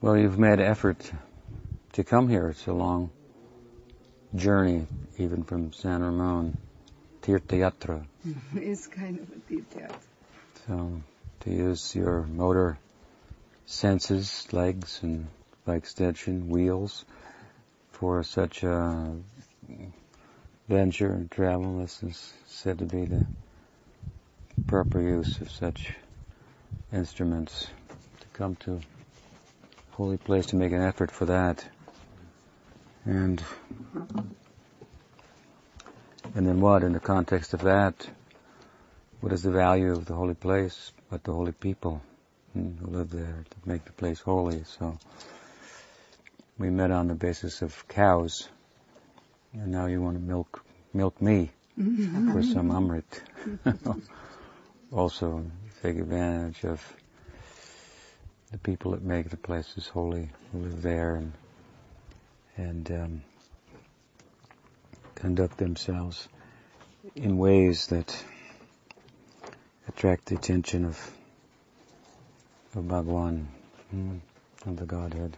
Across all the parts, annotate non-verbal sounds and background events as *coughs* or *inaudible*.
Well, you've made effort to come here. It's a long journey, even from San Ramon, Tirthayatra. *laughs* it's kind of a tirthayatra. So, to use your motor senses, legs, and by extension, wheels, for such a venture and travel, this is said to be the proper use of such instruments to come to holy place to make an effort for that. And and then what in the context of that? What is the value of the holy place but the holy people hmm, who live there to make the place holy? So we met on the basis of cows, and now you want to milk milk me *laughs* for some amrit. *laughs* also take advantage of the people that make the places holy, live there and and um, conduct themselves in ways that attract the attention of of Bhagwan, mm, of the Godhead.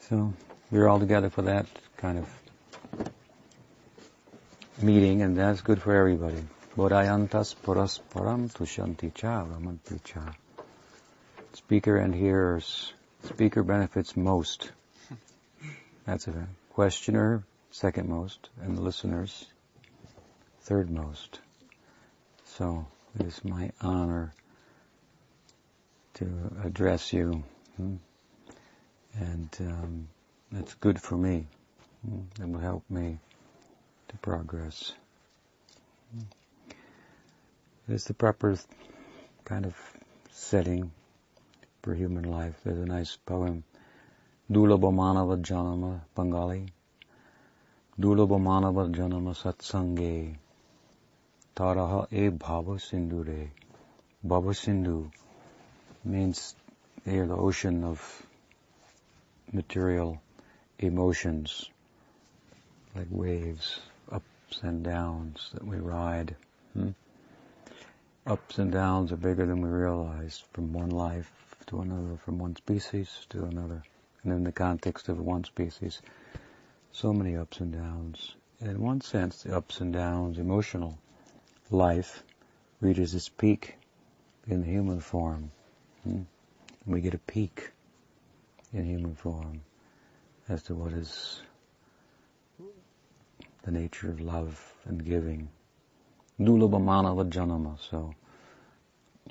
So we're all together for that kind of meeting, and that's good for everybody. Bodhayantas parasparam tushanti cha ramanti cha. Speaker and hearers. Speaker benefits most. That's a questioner, second most, and the listeners, third most. So it is my honor to address you, hmm? and um, that's good for me. It will help me to progress. It's the proper kind of setting for human life. There's a nice poem, Dulabha Manava Janama, Bengali. Dulabha Manava Janama Satsange, Taraha E Bhava Sindhure. Bhava Sindhu means near the ocean of material emotions, like waves, ups and downs that we ride. Hmm? Ups and downs are bigger than we realize from one life to another, from one species to another. And in the context of one species, so many ups and downs. In one sense, the ups and downs, emotional life reaches its peak in the human form. Hmm? We get a peak in human form as to what is the nature of love and giving. Dulabha manava janama, so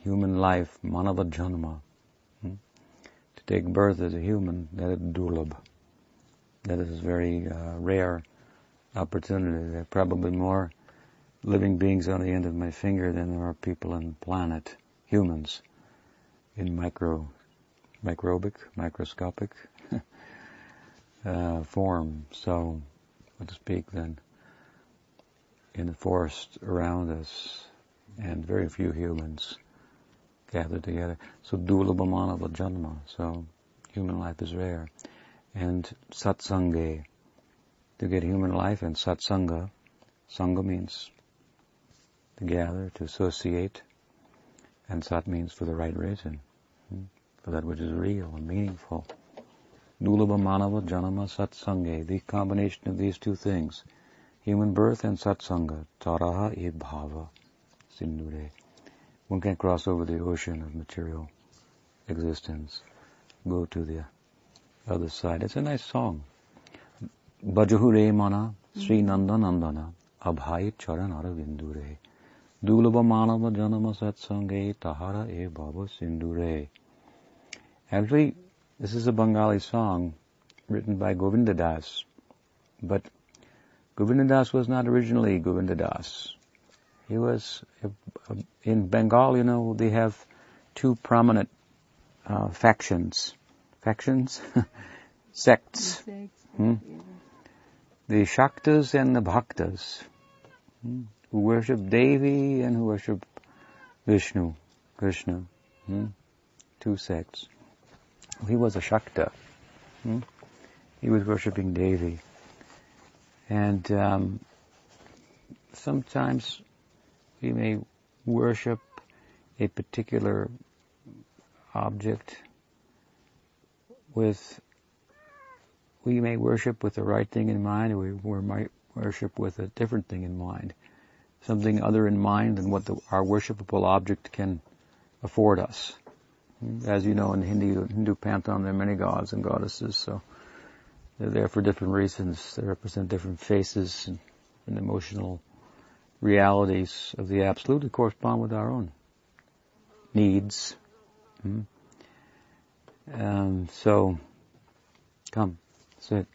human life, manava janama, take birth as a human, that is dulab. That is a very uh, rare opportunity. There are probably more living beings on the end of my finger than there are people on the planet, humans, in micro, microbic, microscopic *laughs* uh, form. So, so to speak, then, in the forest around us, and very few humans gathered together. So dula dulabhamanava janma. So human life is rare. And satsange, to get human life and satsanga, sangha means to gather, to associate, and sat means for the right reason, hmm, for that which is real and meaningful. Dulabha manava janama satsange, the combination of these two things, human birth and satsanga, taraha e bhava, sindure. One can cross over the ocean of material existence, go to the other side. It's a nice song. Bajahure mana Sri Nanda Nandana Abhai Charan Aravindure Dulaba Manava Janama Satsange Tahara E Baba Sindure. Actually, this is a Bengali song written by Govinda Das, but Govinda Das was not originally Govinda Das. He was in Bengal. You know, they have two prominent uh, factions, factions, *laughs* sects. Hmm? The Shaktas and the Bhaktas, hmm? who worship Devi and who worship Vishnu, Krishna. Hmm? Two sects. He was a Shakta. Hmm? He was worshipping Devi. And um, sometimes we may worship a particular object with, we may worship with the right thing in mind, or we, might worship with a different thing in mind. Something other in mind than what the, our worshipable object can afford us. As you know, in Hindu, Hindu pantheon, there are many gods and goddesses, so they're there for different reasons. They represent different faces and, and emotional realities of the absolute that correspond with our own needs. Hmm? Um, so, come, sit.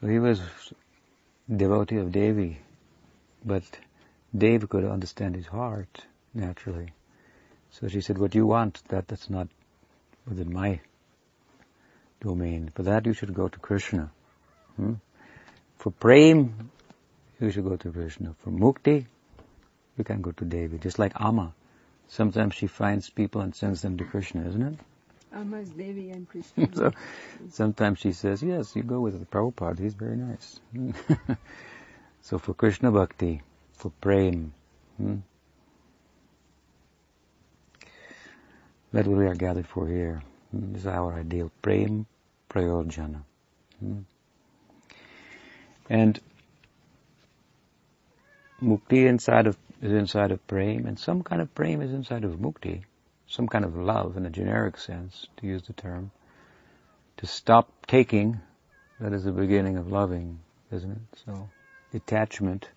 So he was devotee of Devi, but Devi could understand his heart naturally. So she said, what you want, that, that's not within my domain. For that you should go to Krishna. Hmm? For prem, you should go to Krishna. For mukti, you can go to Devi. Just like Amma. Sometimes she finds people and sends them to Krishna, isn't it? Amma's Devi and Krishna. *laughs* so sometimes she says, yes, you go with the Prabhupada, he's very nice. *laughs* so for Krishna Bhakti, for prem, hmm? That's what we are gathered for here. This is our ideal. Prem Prayojana. Hmm? And mukti inside of is inside of prem, and some kind of prem is inside of mukti, some kind of love in a generic sense, to use the term. To stop taking, that is the beginning of loving, isn't it? So, detachment,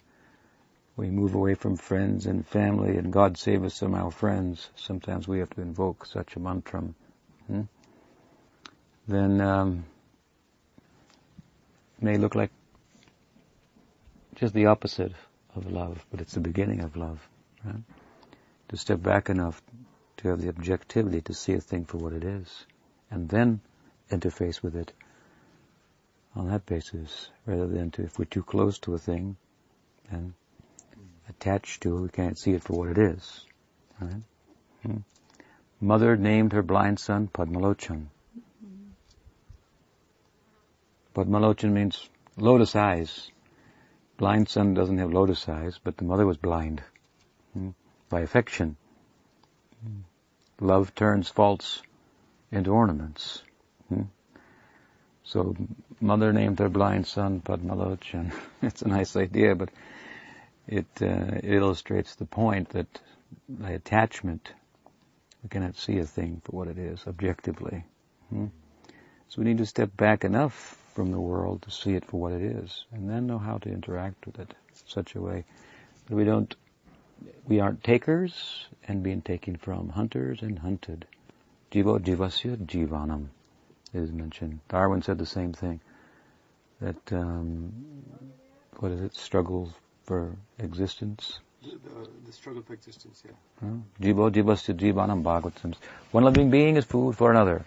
we move away from friends and family, and God save us from our friends. Sometimes we have to invoke such a mantra. Hmm? Then um, may look like just the opposite of love, but it's the beginning of love. Right? To step back enough to have the objectivity to see a thing for what it is, and then interface with it on that basis, rather than to, if we're too close to a thing, and attached to it, we can't see it for what it is. Right? Hmm. Mother named her blind son Padmalochan. Padmalochan means lotus eyes. Blind son doesn't have lotus eyes, but the mother was blind hmm, by affection. Hmm. Love turns faults into ornaments. Hmm. So mother named her blind son Padmalochan. *laughs* it's a nice idea, but it, uh, illustrates the point that by attachment, we cannot see a thing for what it is objectively. Hmm? So we need to step back enough from the world to see it for what it is, and then know how to interact with it in such a way that we don't, we aren't takers and being taken from, hunters and hunted. Jivo jivasya jivanam is mentioned. Darwin said the same thing. That um, what is it? Struggle for existence. The, the, the struggle for existence, yeah. Jivo jivasya jivanam bhagavatam. One living being is food for another.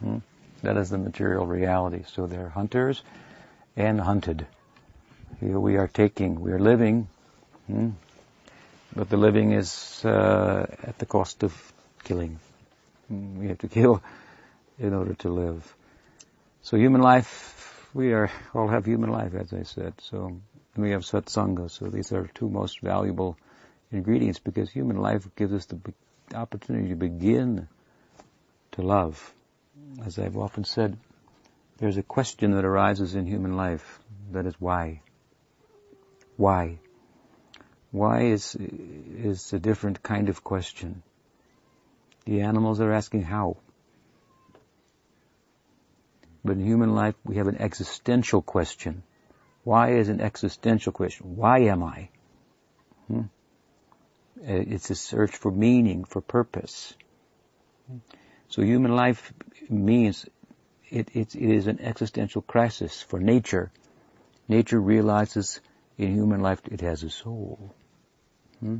Hmm? That is the material reality. So they're hunters and hunted. Here we are taking, we are living, hmm? but the living is uh, at the cost of killing. Hmm, we have to *laughs* kill in order to live. So human life, we are all have human life, as I said. So we have satsanga. So these are two most valuable ingredients because human life gives us the opportunity to begin to love. As I've often said, there's a question that arises in human life. That is why. Why? Why is, is a different kind of question. The animals are asking how. But in human life, we have an existential question. Why is an existential question. Why am I? Hmm? It's a search for meaning, for purpose. So human life means it, it, it is an existential crisis for nature. Nature realizes in human life it has a soul. Hmm?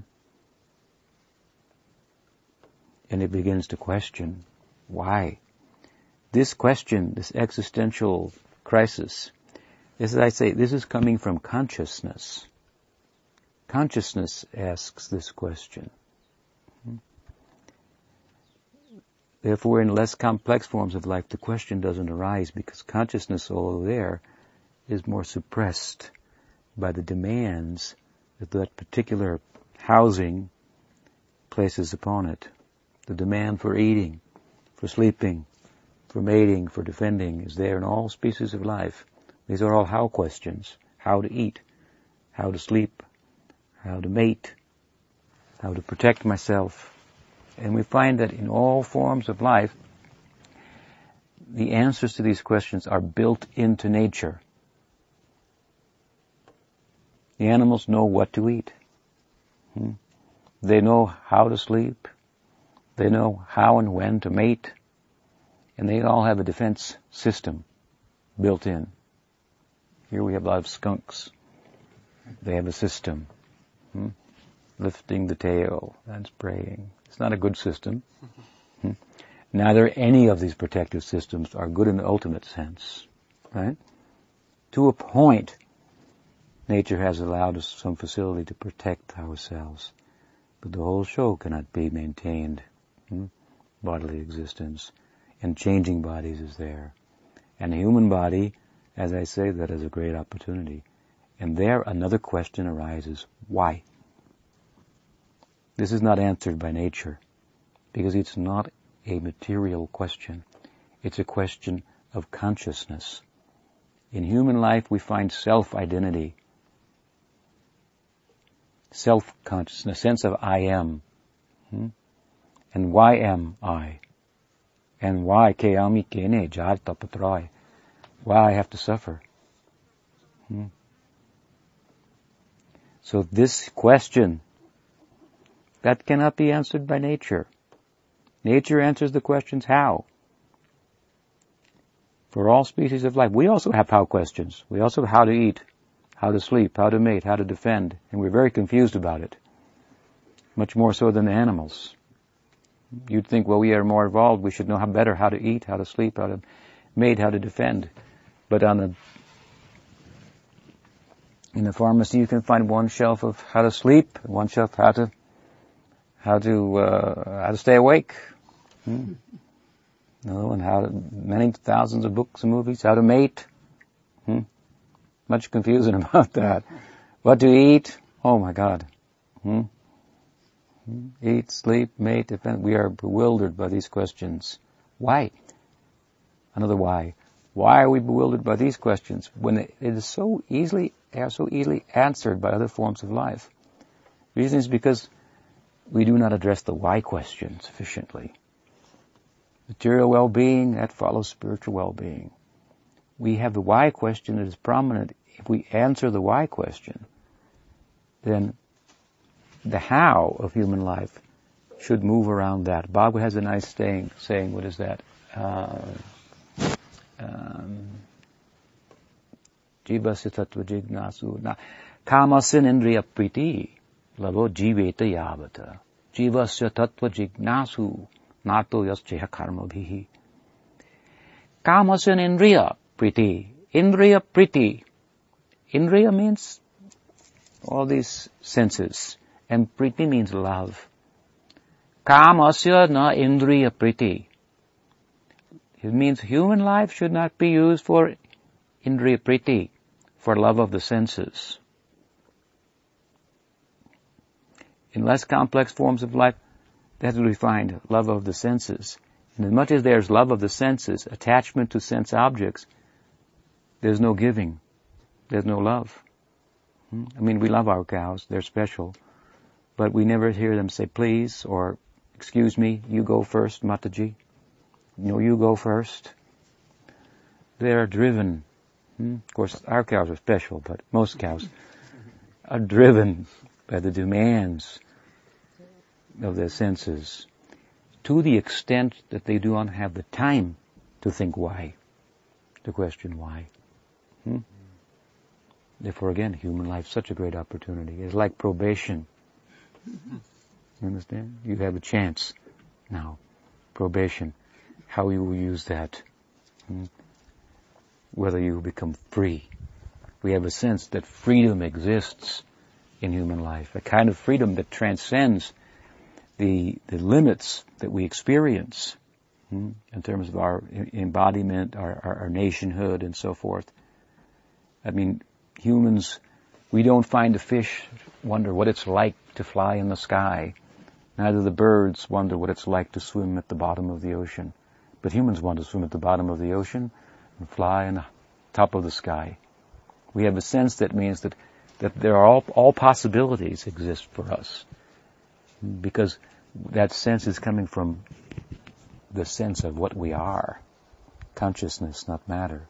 And it begins to question, why? This question, this existential crisis, as I say, this is coming from consciousness. Consciousness asks this question. Therefore, in less complex forms of life, the question doesn't arise because consciousness, although there, is more suppressed by the demands that that particular housing places upon it. The demand for eating, for sleeping, for mating, for defending is there in all species of life. These are all how questions. How to eat, how to sleep, how to mate, how to protect myself. And we find that in all forms of life, the answers to these questions are built into nature. The animals know what to eat. Hmm? They know how to sleep. They know how and when to mate. And they all have a defense system built in. Here we have a lot of skunks. They have a system. Hmm? Lifting the tail and spraying. It's not a good system. Hmm? Neither any of these protective systems are good in the ultimate sense. Right? To a point, nature has allowed us some facility to protect ourselves. But the whole show cannot be maintained. Hmm? Bodily existence and changing bodies is there. And the human body, as I say, that is a great opportunity. And there another question arises. Why? This is not answered by nature because it's not a material question. It's a question of consciousness. In human life we find self-identity self-consciousness, sense of I am. Hmm? And why am I? And why keami kene jarta patrai? Why I have to suffer? Hmm? So this question, that cannot be answered by nature. Nature answers the questions how. For all species of life. We also have how questions. We also have how to eat how to sleep, how to mate, how to defend, and we're very confused about it. Much more so than the animals. You'd think, well, we are more evolved, we should know how better how to eat, how to sleep, how to mate, how to defend. But on the in the pharmacy, you can find one shelf of how to sleep, one shelf how to how to uh, how to stay awake. Hmm. Another one how to, many thousands of books and movies, how to mate. Hmm. Much confusion *laughs* about that. What to eat? Oh my God. Hmm? Eat, sleep, mate, defend. We are bewildered by these questions. Why? Another why. Why are we bewildered by these questions when it is so easily, so easily answered by other forms of life? The reason is because we do not address the why question sufficiently. Material well-being, that follows spiritual well-being. We have the why question that is prominent if we answer the why question, then the how of human life should move around that. Bhagavad has a nice saying, saying, what is that? Uh, um, tattva jignasu. Na, kamasin indriya priti. Lavo jiveta yavata. Jivasya tattva jignasu. Nato yascheha karma bhihi. Kamasin indriya priti. Indriya priti Indriya means all these senses, and priti means love. Kamasya na indriya priti. It means human life should not be used for indriya priti, for love of the senses. In less complex forms of life, that's what we find, love of the senses. And as much as there's love of the senses, attachment to sense objects, there's no giving there's no love. Hmm? I mean, we love our cows. They're special. But we never hear them say, please, or, excuse me, you go first, Mataji. No, you go first. They are driven. Hmm? Of course, our cows are special, but most cows are driven by the demands of their senses to the extent that they do not have the time to think why, to question why. Hmm? Therefore, again, human life is such a great opportunity. It's like probation. You understand? You have a chance now. Probation. How you will use that. Hmm? Whether you become free. We have a sense that freedom exists in human life. A kind of freedom that transcends the, the limits that we experience hmm? in terms of our embodiment, our, our, our nationhood, and so forth. I mean, humans, we don't find a fish wonder what it's like to fly in the sky. Neither the birds wonder what it's like to swim at the bottom of the ocean. But humans want to swim at the bottom of the ocean and fly on the top of the sky. We have a sense that means that, that there are all, all possibilities exist for us. Because that sense is coming from the sense of what we are. Consciousness, not matter.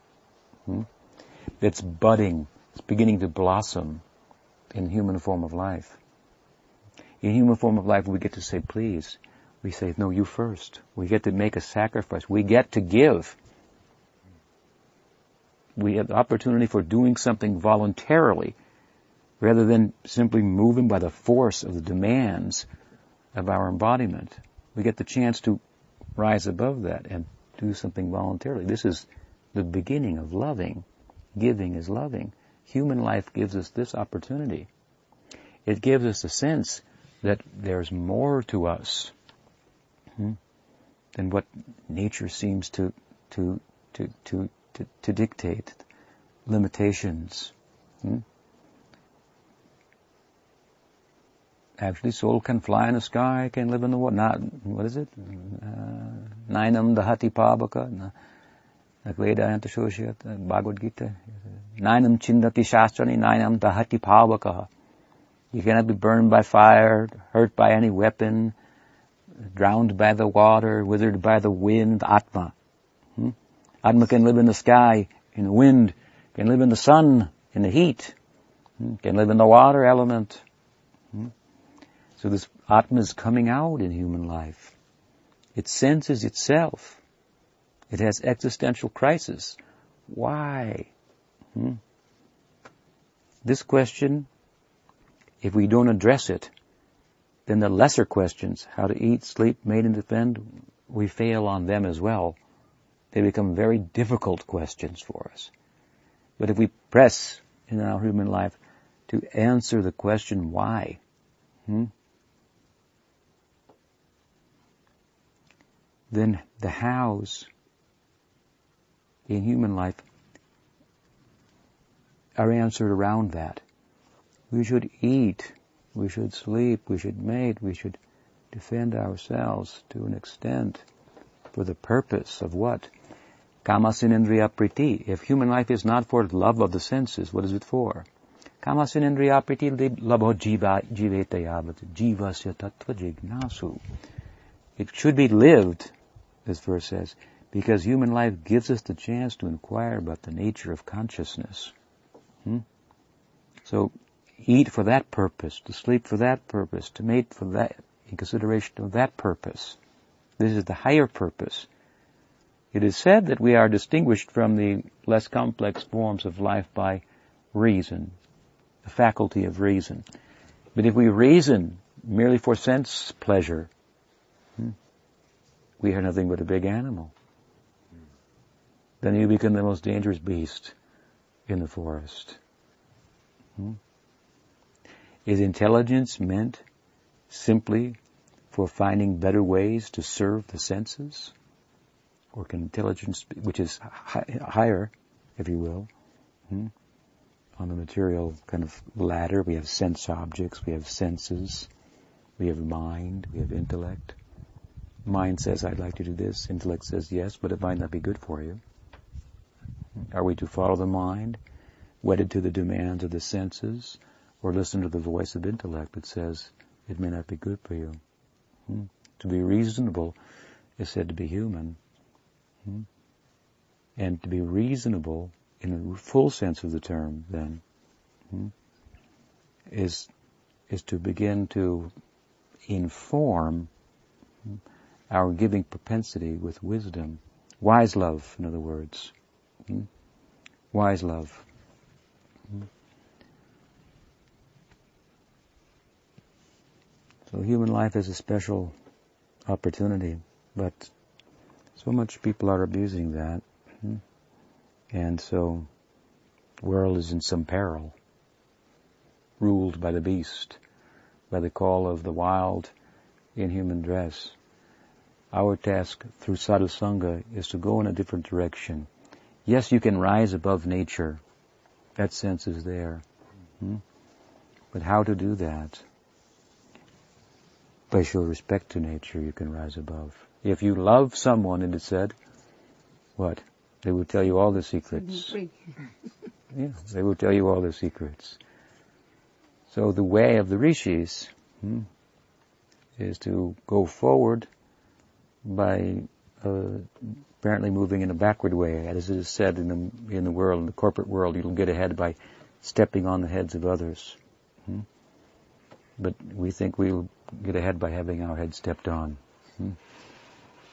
Hmm? It's budding, it's beginning to blossom in human form of life. In human form of life, we get to say, please. We say, no, you first. We get to make a sacrifice. We get to give. We have the opportunity for doing something voluntarily rather than simply moving by the force of the demands of our embodiment. We get the chance to rise above that and do something voluntarily. This is the beginning of loving. Giving is loving. Human life gives us this opportunity. It gives us a sense that there's more to us hmm, than what nature seems to, to, to, to, to, to dictate. Limitations. Hmm? Actually, soul can fly in the sky, can live in the water. Not, what is it? Uh, Nainam dahati pabaka. Vedanta Shoshyat, Bhagavad Gita. Nainam chindati shastrani, nainam dahati pavaka. You cannot be burned by fire, hurt by any weapon, drowned by the water, withered by the wind, Atma. Hmm? Atma can live in the sky, in the wind, can live in the sun, in the heat, hmm? can live in the water element. Hmm? So this Atma is coming out in human life. It senses itself. It has existential crisis. Why? Hmm? This question, if we don't address it, then the lesser questions, how to eat, sleep, mate, and defend, we fail on them as well. They become very difficult questions for us. But if we press in our human life to answer the question why, hmm, then the hows in human life are answered around that. We should eat, we should sleep, we should mate, we should defend ourselves to an extent for the purpose of what? Kamasinendriya priti. If human life is not for love of the senses, what is it for? Kama Kamasinendriya priti labho jiva jivetayavad jivasya tattva jignasu. It should be lived this verse says, because human life gives us the chance to inquire about the nature of consciousness. Hmm? So, eat for that purpose, to sleep for that purpose, to mate for that, in consideration of that purpose. This is the higher purpose. It is said that we are distinguished from the less complex forms of life by reason, the faculty of reason. But if we reason merely for sense pleasure, hmm, we are nothing but a big animal. Then you become the most dangerous beast in the forest. Hmm? Is intelligence meant simply for finding better ways to serve the senses? Or can intelligence, which is hi- higher, if you will, hmm? on the material kind of ladder, we have sense objects, we have senses, we have mind, we have intellect. Mind says, I'd like to do this. Intellect says, yes, but it might not be good for you. Are we to follow the mind, wedded to the demands of the senses, or listen to the voice of intellect that says, it may not be good for you? Hmm? To be reasonable is said to be human. Hmm? And to be reasonable in the full sense of the term, then, hmm, is, is to begin to inform our giving propensity with wisdom. Wise love, in other words. Hmm? Wise love. Hmm? So human life is a special opportunity, but so much people are abusing that. Hmm? And so the world is in some peril, ruled by the beast, by the call of the wild in human dress. Our task through sadhu sangha is to go in a different direction. Yes, you can rise above nature. That sense is there. Hmm? But how to do that? by show respect to nature, you can rise above. If you love someone, it is said, what? They will tell you all the secrets. *laughs* yeah, they will tell you all the secrets. So the way of the rishis hmm, is to go forward by uh, apparently moving in a backward way. As it is said in the, in the world, in the corporate world, you'll get ahead by stepping on the heads of others. Hmm? But we think we'll get ahead by having our head stepped on hmm?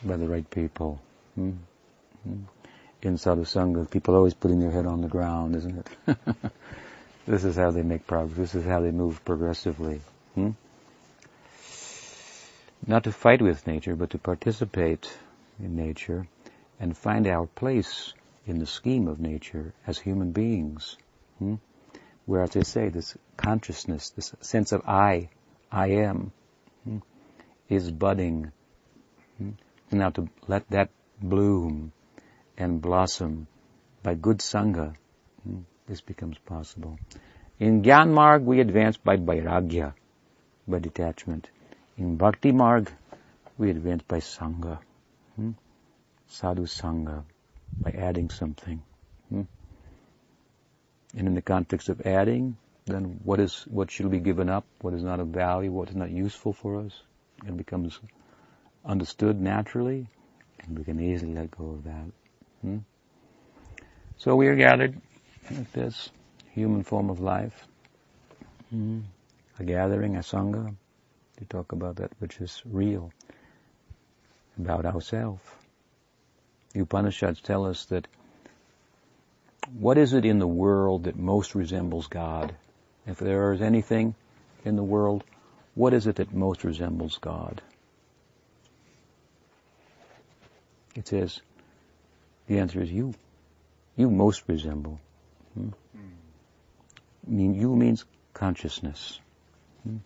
by the right people. Hmm? hmm? In sadhusanga, people always putting their head on the ground, isn't it? *laughs* this is how they make progress. This is how they move progressively. Not to fight with nature, but to participate in nature and find our place in the scheme of nature as human beings. Hmm? Where, as I say, this consciousness, this sense of I, I am, hmm, is budding. Hmm? Now to let that bloom and blossom by good sangha, hmm, this becomes possible. In Gyan we advance by vairagya, by detachment. In Bhakti Marg, we advance by sangha, hmm? sadhu sangha, by adding something. Hmm? And in the context of adding, then what is what should be given up, what is not of value, what is not useful for us, it becomes understood naturally, and we can easily let go of that. Hmm? So we are gathered like this human form of life, hmm? a gathering, a sangha, to talk about that which is real, about ourselves. The Upanishads tell us that what is it in the world that most resembles God? If there is anything in the world, what is it that most resembles God? It says, the answer is you. You most resemble. Hmm? I mean, you means consciousness. Hmm?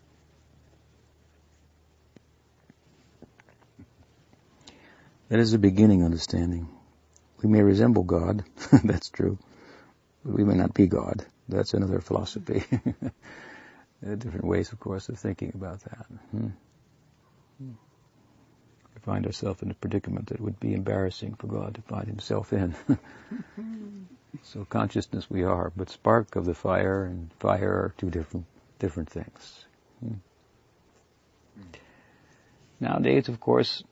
That is a beginning understanding. We may resemble God, *laughs* that's true, but we may not be God. That's another philosophy. *laughs* there are different ways, of course, of thinking about that. Hmm? hmm find ourselves in a predicament that would be embarrassing for God to find himself in. *laughs* so consciousness we are, but spark of the fire and fire are two different, different things. Hmm. Nowadays, of course,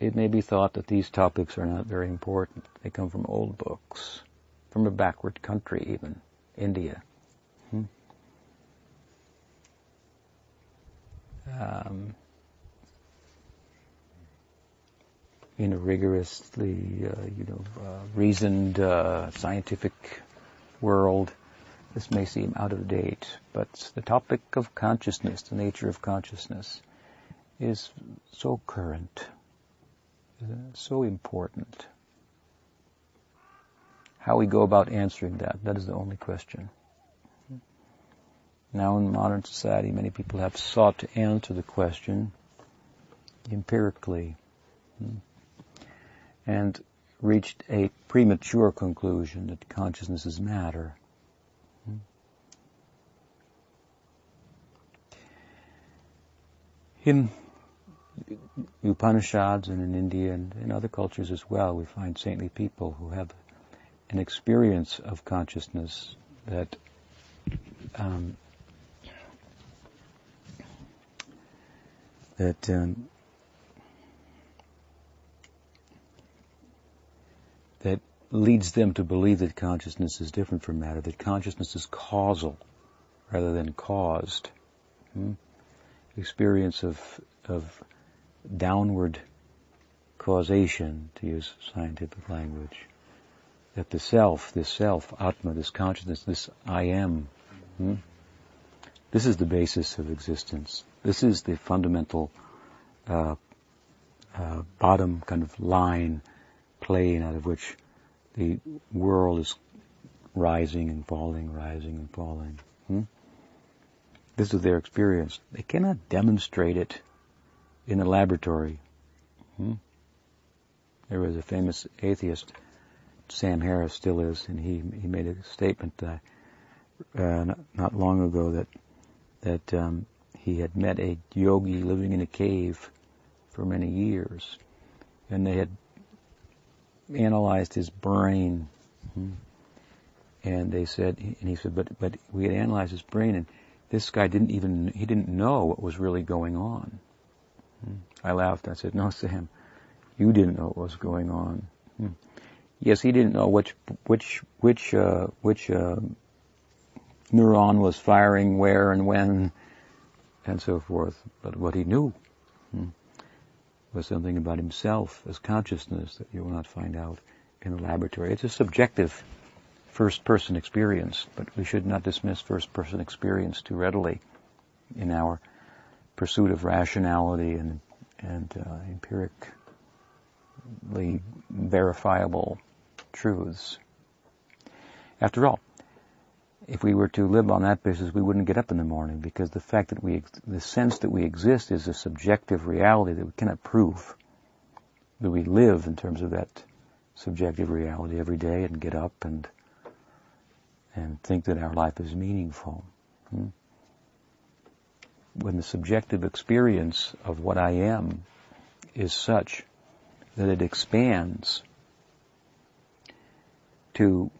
it may be thought that these topics are not very important. They come from old books, from a backward country even, India. Hmm. Um, in a rigorously, uh, you know, uh, reasoned uh, scientific world, this may seem out of date, but the topic of consciousness, the nature of consciousness, is so current, so important. How we go about answering that, that is the only question. Now in modern society, many people have sought to answer the question empirically. Hmm and reached a premature conclusion that consciousness is matter. In Upanishads and in India and in other cultures as well, we find saintly people who have an experience of consciousness that um, that um, that leads them to believe that consciousness is different from matter, that consciousness is causal rather than caused. Hmm? Experience of, of downward causation, to use scientific language. That the self, this self, Atma, this consciousness, this I am, hmm? this is the basis of existence. This is the fundamental uh, uh, bottom kind of line plane out of which the world is rising and falling, rising and falling. Hmm? This is their experience. They cannot demonstrate it in a laboratory. Hmm? There was a famous atheist, Sam Harris still is, and he he made a statement uh, not, not long ago that that um, he had met a yogi living in a cave for many years, and they had analyzed his brain. Hmm. And they said, and he said, but but we had analyzed his brain, and this guy didn't even he didn't know what was really going on. Hmm. I laughed. I said, no, Sam, you didn't know what was going on. Hmm. Yes, he didn't know which which which uh, which uh, neuron was firing where and when, and so forth. But what he knew hmm, was something about himself as consciousness that you will not find out in the laboratory. It's a subjective first-person experience, but we should not dismiss first-person experience too readily in our pursuit of rationality and and uh, empirically verifiable truths. After all, if we were to live on that basis, we wouldn't get up in the morning because the fact that we, the sense that we exist is a subjective reality that we cannot prove. That we live in terms of that subjective reality every day and get up and and think that our life is meaningful. Hmm? When the subjective experience of what I am is such that it expands to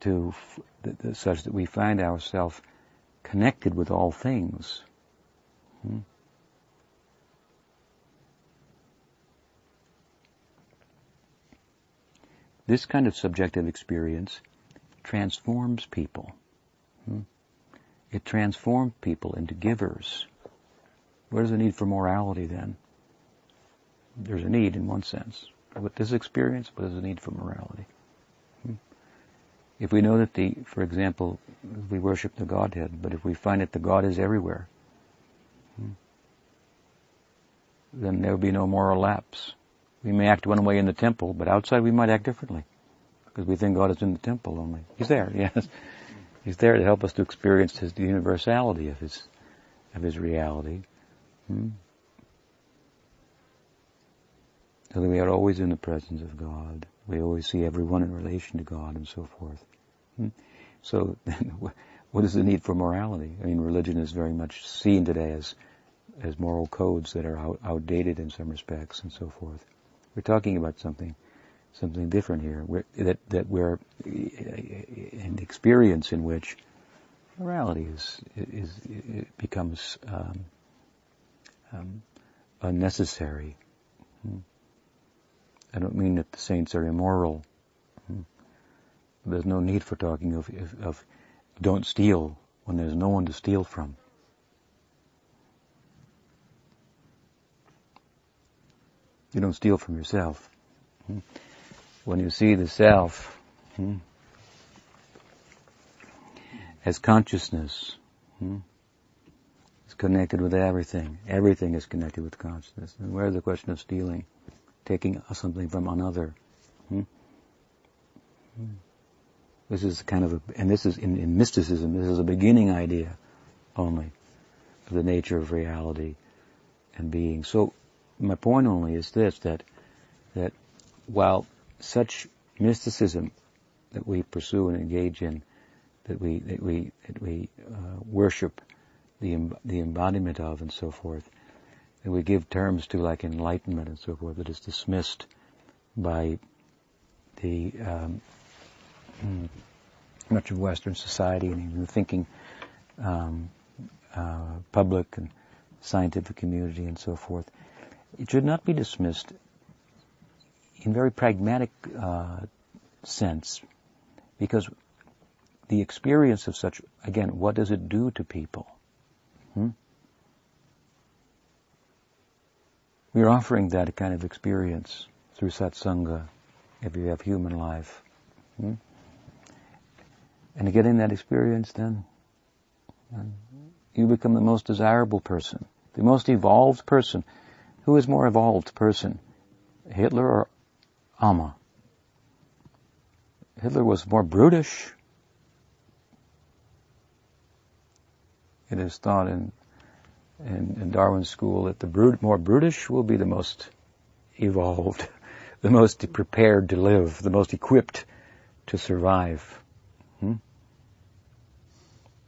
to such that we find ourselves connected with all things. Hmm? This kind of subjective experience transforms people. It transforms people into givers. What is the need for morality then? There's a need in one sense with this experience, but there's a need for morality. Hmm? If we know that the, for example, we worship the Godhead, but if we find that the God is everywhere, hmm, then there will be no moral lapse. We may act one way in the temple, but outside we might act differently. Because we think God is in the temple only. He's there, *laughs* yes. He's there to help us to experience his, the universality of his, of his reality. Hmm? So that we are always in the presence of God. We always see everyone in relation to God and so forth. Hmm? So *laughs* what is the need for morality? I mean, religion is very much seen today as, as moral codes that are out, outdated in some respects and so forth. We're talking about something, something different here, where, that, that we're an experience in which morality is, is, becomes, um, um, unnecessary. Hmm. I don't mean that the saints are immoral. Hmm. There's no need for talking of, of, of don't steal when there's no one to steal from. You don't steal from yourself. When you see the self hmm, as consciousness, hmm, it's connected with everything. Everything is connected with consciousness. And where's the question of stealing? taking something from another. Hmm? Hmm. This is kind of a, and this is in, in mysticism, this is a beginning idea only of the nature of reality and being. So my point only is this, that, that while such mysticism that we pursue and engage in, that we, that we, that we uh, worship the, the embodiment of and so forth, that we give terms to like enlightenment and so forth that is dismissed by the um, mm, much of Western society and even the thinking um, uh, public and scientific community and so forth. It should not be dismissed in very pragmatic uh, sense because the experience of such, again, what does it do to people? Hmm? We are offering that kind of experience through satsanga if you have human life. Hmm? And getting that experience then, you become the most desirable person, the most evolved person. Who is more evolved person? Hitler or Amma? Hitler was more brutish. It is thought in in, in Darwin's school that the brut, more brutish will be the most evolved, *laughs* the most prepared to live, the most equipped to survive. Hmm?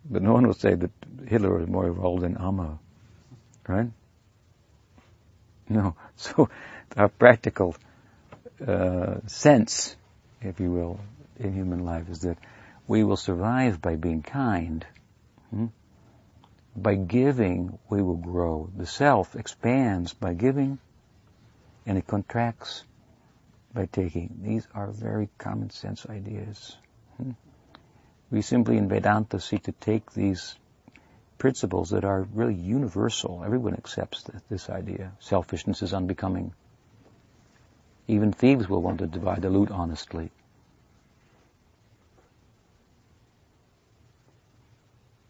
But no one will say that Hitler was more evolved than Amma, right? No. *laughs* So our practical uh, sense, if you will, in human life is that we will survive by being kind. Hmm? By giving, we will grow. The self expands by giving, and it contracts by taking. These are very common sense ideas. Hmm? We simply in Vedanta seek to take these principles that are really universal. Everyone accepts this idea. Selfishness is unbecoming. Even thieves will want to divide the loot honestly.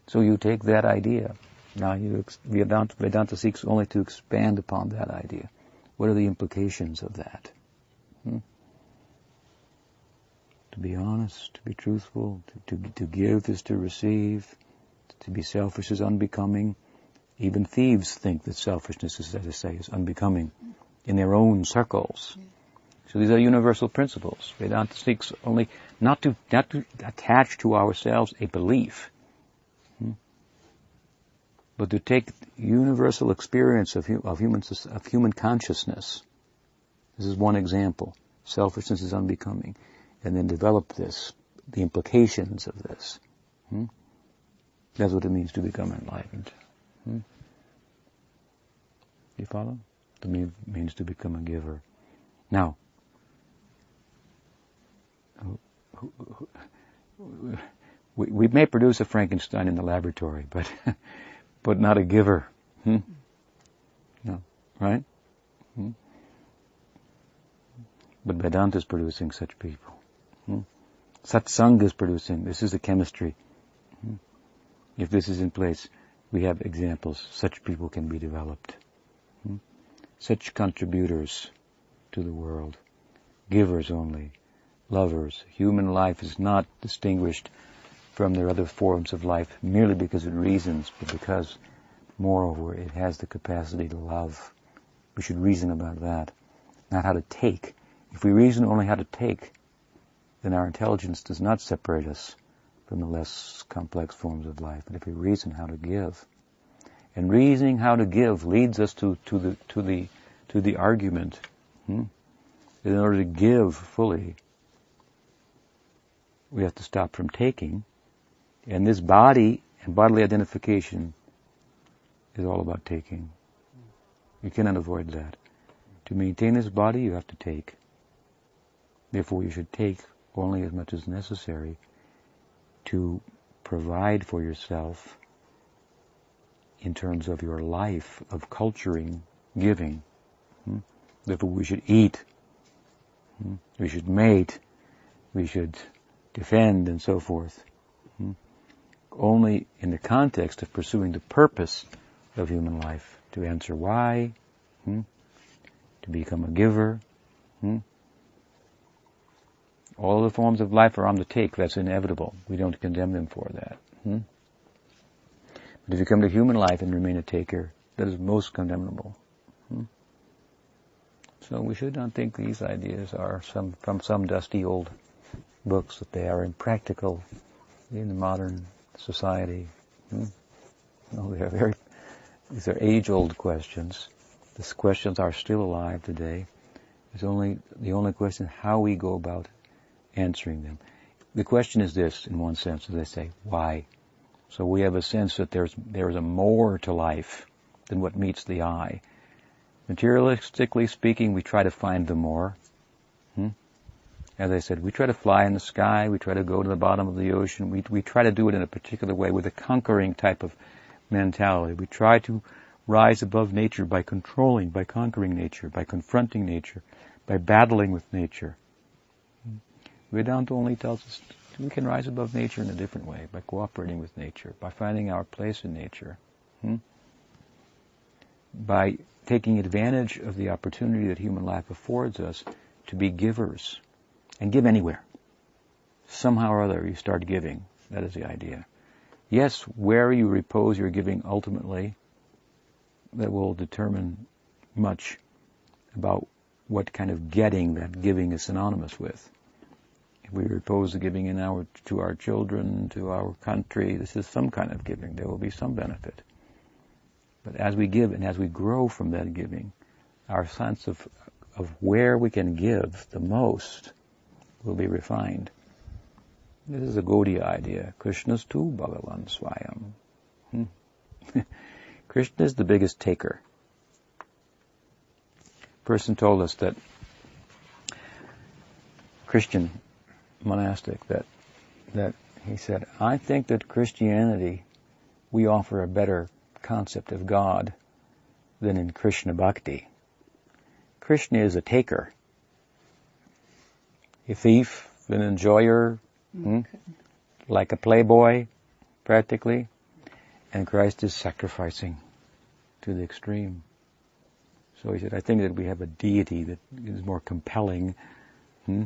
So you take that idea. Now you, Vedanta, Vedanta seeks only to expand upon that idea. What are the implications of that? Hmm? To be honest, to be truthful, to, to, to give is to receive, to be selfish is unbecoming. Even thieves think that selfishness is, as I say, is unbecoming in their own circles. So these are universal principles. Vedanta seeks only not to not to attach to ourselves a belief, hmm, but to take universal experience of, of human of human consciousness. This is one example. Selfishness is unbecoming, and then develop this, the implications of this. Hmm? That's what it means to become enlightened. Hmm? You follow? It means to become a giver. Now, we, we may produce a Frankenstein in the laboratory, but *laughs* but not a giver. Hmm? No, right? Hmm? But Vedanta is producing such people. Hmm? Satsanga is producing. This is the chemistry if this is in place, we have examples. Such people can be developed. Hmm? Such contributors to the world. Givers only. Lovers. Human life is not distinguished from their other forms of life merely because it reasons, but because, moreover, it has the capacity to love. We should reason about that, not how to take. If we reason only how to take, then our intelligence does not separate us from the less complex forms of life, but if we reason how to give. And reasoning how to give leads us to, to the to the to the argument. Hmm? In order to give fully, we have to stop from taking. And this body and bodily identification is all about taking. You cannot avoid that. To maintain this body, you have to take. Therefore, you should take only as much as necessary to provide for yourself in terms of your life of culturing, giving. Hmm? Therefore, we should eat. Hmm? We should mate. We should defend and so forth. Hmm? Only in the context of pursuing the purpose of human life. To answer why. Hmm? To become a giver. Hmm? All the forms of life are on the take. That's inevitable. We don't condemn them for that. Hmm? But if you come to human life and remain a taker, that is most condemnable. Hmm? So we should not think these ideas are some from some dusty old books that they are impractical in the modern society. Hmm? No, they are very. These are age-old questions. These questions are still alive today. It's only the only question how we go about answering them. The question is this, in one sense, as I say, why? So we have a sense that there's there's a more to life than what meets the eye. Materialistically speaking, we try to find the more. Hmm? As I said, we try to fly in the sky, we try to go to the bottom of the ocean, we, we try to do it in a particular way with a conquering type of mentality. We try to rise above nature by controlling, by conquering nature, by confronting nature, by battling with nature. Vedanta only tells us we can rise above nature in a different way, by cooperating with nature, by finding our place in nature, hmm? by taking advantage of the opportunity that human life affords us to be givers and give anywhere. Somehow or other you start giving. That is the idea. Yes, where you repose your giving ultimately, that will determine much about what kind of getting that giving is synonymous with. If we repose the giving in our, to our children, to our country, this is some kind of giving. There will be some benefit. But as we give and as we grow from that giving, our sense of, of where we can give the most will be refined. This is a Gaudiya idea. Krishnas tu Bhagavan Swayam. Hmm. *laughs* Krishna is the biggest taker. Person told us that Christian monastic that that he said, I think that Christianity we offer a better concept of God than in Krishna Bhakti. Krishna is a taker, a thief, an enjoyer, hmm? like a playboy, practically, and Christ is sacrificing to the extreme. So he said, I think that we have a deity that is more compelling hmm,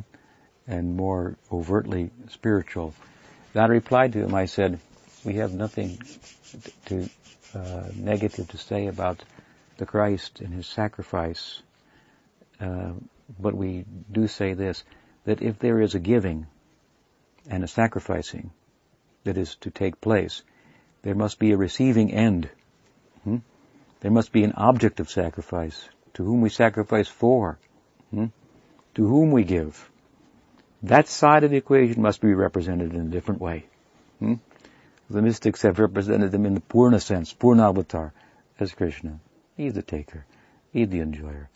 and more overtly spiritual. That I replied to him, I said, we have nothing to uh, negative to say about the Christ and his sacrifice, uh, but we do say this, that if there is a giving and a sacrificing that is to take place, there must be a receiving end. Hmm? There must be an object of sacrifice, to whom we sacrifice for, hmm? to whom we give. That side of the equation must be represented in a different way. Hmm? The mystics have represented them in the Purna sense, Purna avatar, as Krishna. He's the taker. He's the enjoyer.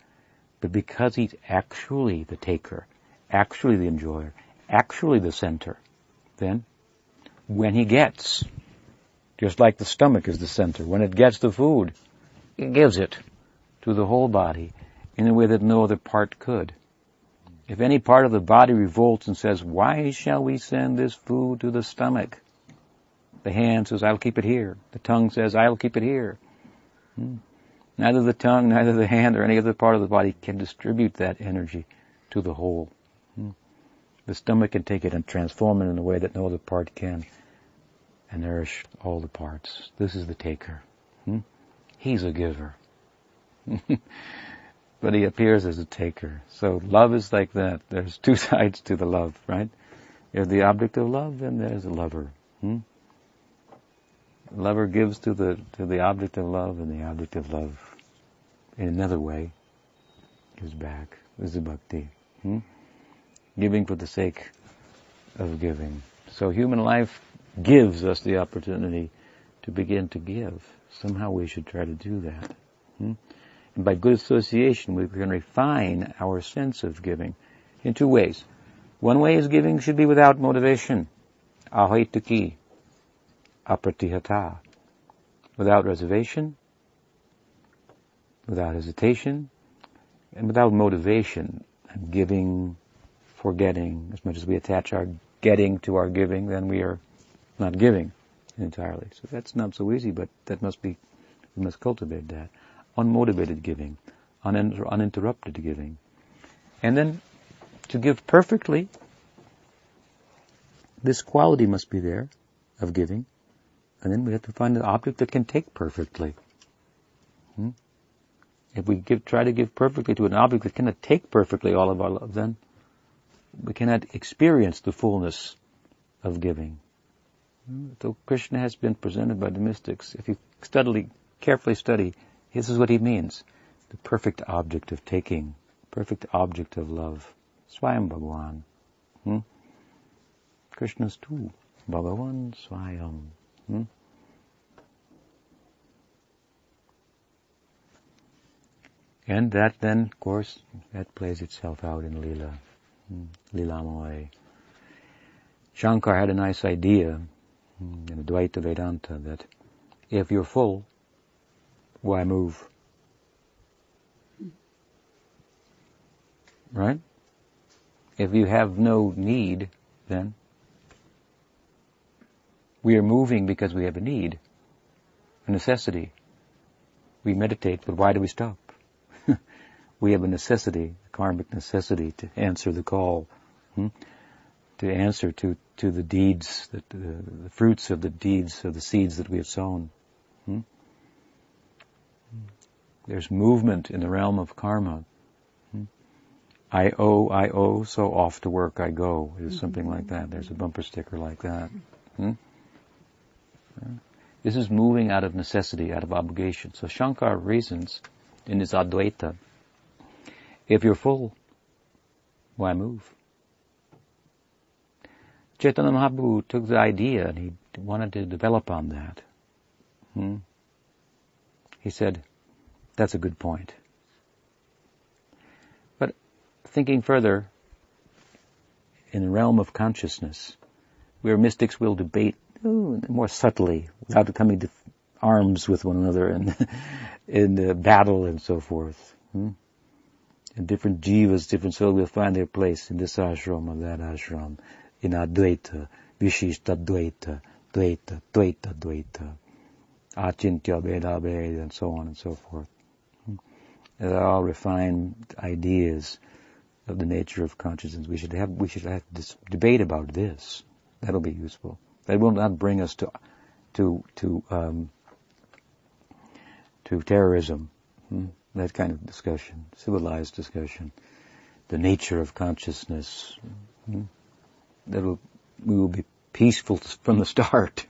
But because he's actually the taker, actually the enjoyer, actually the center, then when he gets, just like the stomach is the center, when it gets the food, it gives it to the whole body in a way that no other part could. If any part of the body revolts and says, why shall we send this food to the stomach? The hand says, I'll keep it here. The tongue says, I'll keep it here. Hmm. Neither the tongue, neither the hand, or any other part of the body can distribute that energy to the whole. The stomach can take it and transform it in a way that no other part can and nourish all the parts. This is the taker. Hmm. He's a giver. *laughs* but he appears as a taker. So love is like that. There's two *laughs* sides to the love, right? There's the object of love and there's a lover. Hmm? lover gives to the to the object of love, and the object of love, in another way, gives back. This is bhakti. Hmm? Giving for the sake of giving. So human life gives us the opportunity to begin to give. Somehow we should try to do that. Hmm? And by good association, we can refine our sense of giving in two ways. One way is giving should be without motivation. Ahaituki apratihata, without reservation, without hesitation, and without motivation, and giving, forgetting. As much as we attach our getting to our giving, then we are not giving entirely. So that's not so easy, but that must be, we must cultivate that. Unmotivated giving, uninter- uninterrupted giving. And then to give perfectly, this quality must be there of giving. And then we have to find an object that can take perfectly. Hmm? If we give, try to give perfectly to an object that cannot take perfectly all of our love, then we cannot experience the fullness of giving. So Krishna has been presented by the mystics. If you steadily, carefully study, this is what he means. The perfect object of taking, perfect object of love. Swayam Bhagavan. Hmm? Krishnas tu. Bhagavan Swayam. Hmm? And that then, of course, that plays itself out in Leela, hmm? Leela Shankar had a nice idea hmm, in Advaita Vedanta that if you're full, why move? Right? If you have no need, then we are moving because we have a need, a necessity. We meditate, but why do we stop? We have a necessity, a karmic necessity to answer the call, hmm? to answer to, to the deeds, that, uh, the fruits of the deeds, of the seeds that we have sown. Hmm? There's movement in the realm of karma. Hmm? I owe, I owe, so off to work I go. Is something like that. There's a bumper sticker like that. Hmm? This is moving out of necessity, out of obligation. So Shankar reasons in his Advaita, if you're full, why move? Chaitanya Mahaprabhu took the idea and he wanted to develop on that. Hmm? He said, that's a good point. But thinking further, in the realm of consciousness, where mystics will debate ooh, more subtly, without coming to arms with one another and *laughs* in battle and so forth. Hmm? And different jivas, different souls will find their place in this ashram or that ashram, in Advaita, Vishishta Dvaita, Dvaita, Dvaita, Dvaita, Achintya, Veda, Veda, and so on and so forth. They're all refined ideas of the nature of consciousness. We should have, we should have this debate about this. That'll be useful. That will not bring us to, to, to, um, to terrorism. Hmm? That kind of discussion, civilized discussion, the nature of consciousness. Hmm? That will, we will be peaceful from the *laughs* start.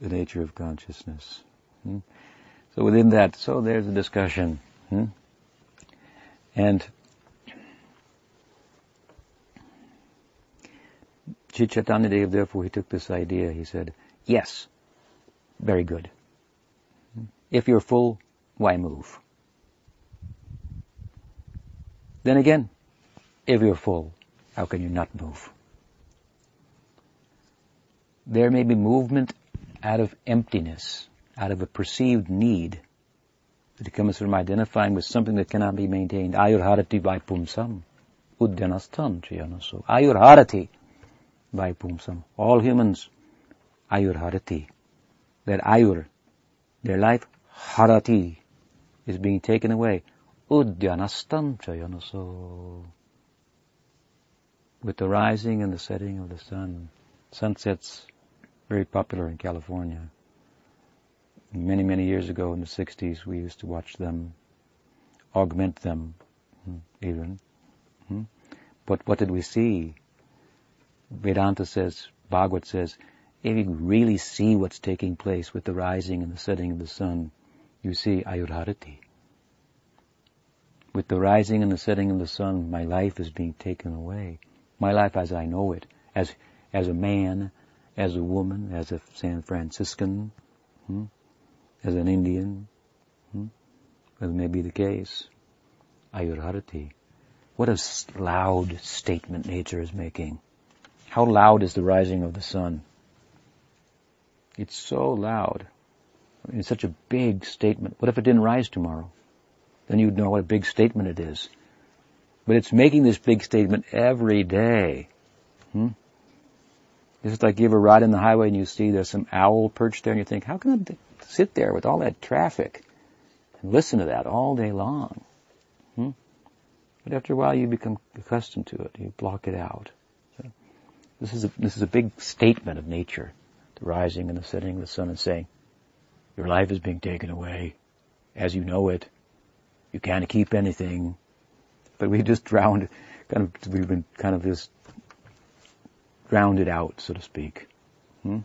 the nature of consciousness. Hmm? So within that, so there's a discussion. Hmm? And Chaitanya therefore, he took this idea. He said, yes, very good. If you're full, why move? Then again, if you're full, how can you not move? There may be movement out of emptiness, out of a perceived need that comes from identifying with something that cannot be maintained. Ayurharati vaipumsam. Udyanastan chayanaso. Ayurharati vaipumsam. All humans, ayurharati. Their ayur, their life, harati, is being taken away. Udyanastam chayanaso. With the rising and the setting of the sun. Sunsets very popular in California. Many, many years ago in the 60s, we used to watch them, augment them, hmm, even. Hmm. But what did we see? Vedanta says, Bhagavad says, if you really see what's taking place with the rising and the setting of the sun, you see Ayurharati. With the rising and the setting of the sun, my life is being taken away. My life as I know it, as, as a man, as a woman, as a San Franciscan, hmm, as an Indian, hmm, may be the case. Ayurharati. What a loud statement nature is making. How loud is the rising of the sun? It's so loud. It's such a big statement. What if it didn't rise tomorrow? Then you'd know what a big statement it is. But it's making this big statement every day. Hmm? It's like you ever ride in the highway and you see there's some owl perched there and you think, how can I sit there with all that traffic and listen to that all day long? Hmm? But after a while you become accustomed to it. You block it out. So this is a, this is a big statement of nature. The rising and the setting of the sun and saying, your life is being taken away as you know it. You can't keep anything. But we just drowned, kind of, we've been kind of just drowned it out, so to speak. Hmm?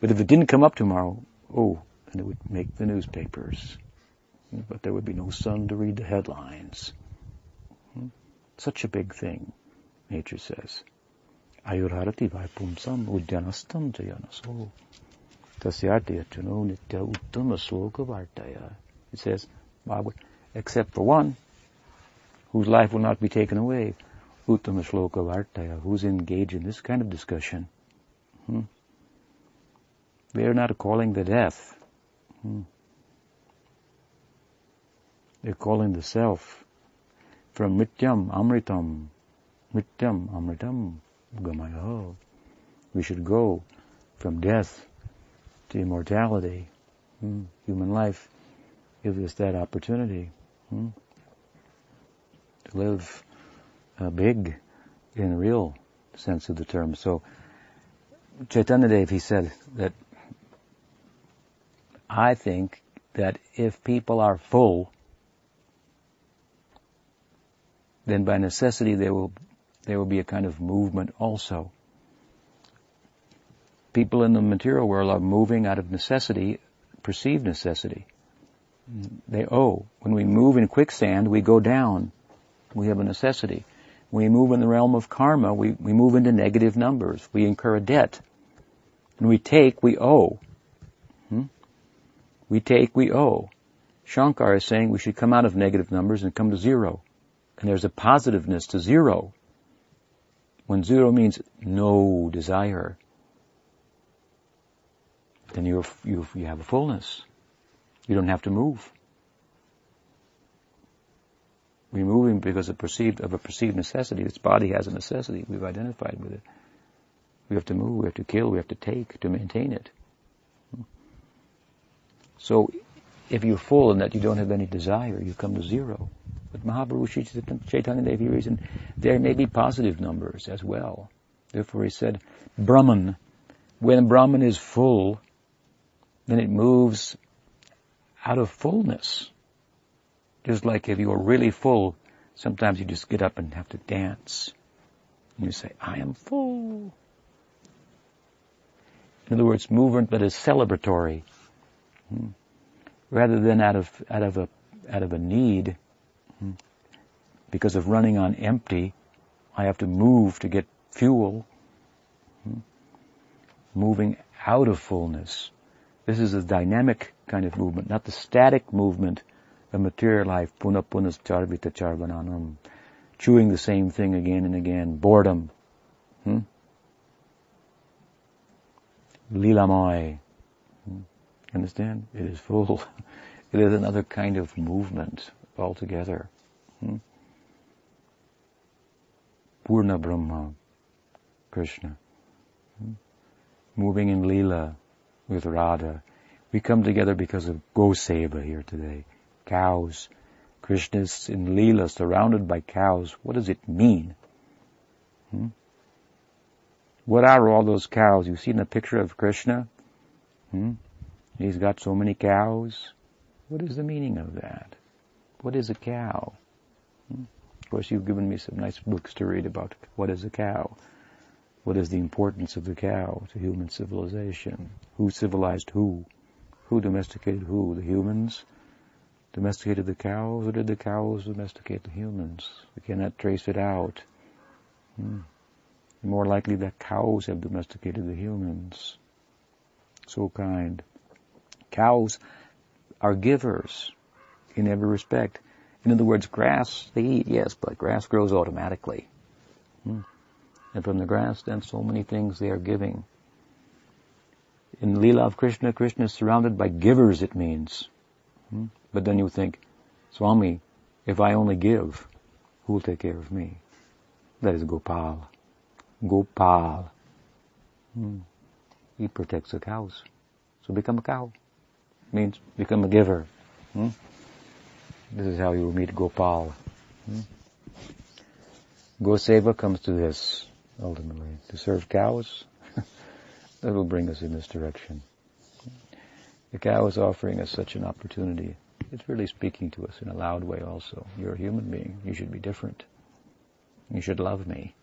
But if it didn't come up tomorrow, oh, then it would make the newspapers. Hmm? But there would be no sun to read the headlines. Hmm? Such a big thing, nature says. Ayurharati vaipumsam udyanastam jayanaso. Tasyarti achano nitya uttama sloka vartaya. It says, except for one, whose life will not be taken away, Uttama Shloka Vartaya, who's engaged in this kind of discussion. Hmm? They are not calling the death. Hmm? They're calling the self from Mityam Amritam. Mityam Amritam Gamaya. We should go from death to immortality. Hmm? Human life gives us that opportunity hmm? to live uh, big in real sense of the term. So Chaitanya Dev, he said that I think that if people are full, then by necessity there will, there will be a kind of movement also. People in the material world are moving out of necessity, perceived necessity. They owe. When we move in quicksand, we go down. We have a necessity. When we move in the realm of karma, we, we move into negative numbers. We incur a debt. When we take, we owe. Hmm? We take, we owe. Shankar is saying we should come out of negative numbers and come to zero. And there's a positiveness to zero. When zero means no desire, then you you you have a fullness. You don't have to move. We're moving because of perceived of a perceived necessity. This body has a necessity. We've identified with it. We have to move. We have to kill. We have to take to maintain it. So, if you're full and that you don't have any desire, you come to zero. But Mahaprabhu Chaitanya Devi reasoned there may be positive numbers as well. Therefore he said, Brahman, when Brahman is full, then it moves out of fullness. Just like if you're really full, sometimes you just get up and have to dance. And you say, I am full. In other words, movement that is celebratory. Hmm. Rather than out of, out of a, out of a need, hmm. because of running on empty, I have to move to get fuel. Hmm. Moving out of fullness. This is a dynamic kind of movement, not the static movement of material life, puna punas charvita charvananam, chewing the same thing again and again, boredom. Hmm? Lilamai. Hmm? Understand? It is full. *laughs* It is another kind of movement altogether. Hmm? Purna Brahma, Krishna. Hmm? Moving in Leela with Radha. We come together because of Goseva here today. Cows. Krishna's in Leela surrounded by cows. What does it mean? Hmm? What are all those cows? You've seen the picture of Krishna? Hmm? He's got so many cows. What is the meaning of that? What is a cow? Hmm? Of course, you've given me some nice books to read about what is a cow. What is the importance of the cow to human civilization? Who civilized who? Who domesticated who? The humans domesticated the cows, or did the cows domesticate the humans? We cannot trace it out. Hmm more likely that cows have domesticated the humans. So kind. Cows are givers in every respect. In other words, grass they eat, yes, but grass grows automatically. Hmm. And from the grass, then so many things they are giving. In Leela of Krishna, Krishna is surrounded by givers, it means. Hmm. But then you think, Swami, if I only give, who will take care of me? That is Gopal. Gopal. Hmm. He protects the cows. So become a cow. Means become a giver. Hmm? This is how you will meet Gopal. Hmm? Goseva comes to this, ultimately. To serve cows, *laughs* that will bring us in this direction. The cow is offering us such an opportunity. It's really speaking to us in a loud way also. You're a human being. You should be different. You should love me.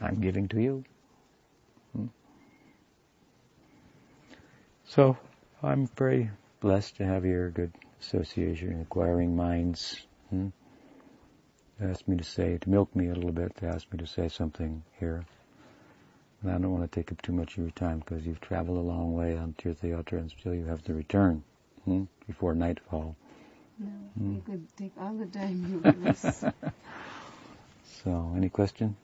I'm giving to you. Hmm. So I'm very blessed to have your good association, acquiring minds. Hmm? Asked me to say, to milk me a little bit, to ask me to say something here. And I don't want to take up too much of your time because you've traveled a long way on Tirthayatra and still you have to return hmm? before nightfall. No, hmm? you could take all the time you want. *laughs* so, any question?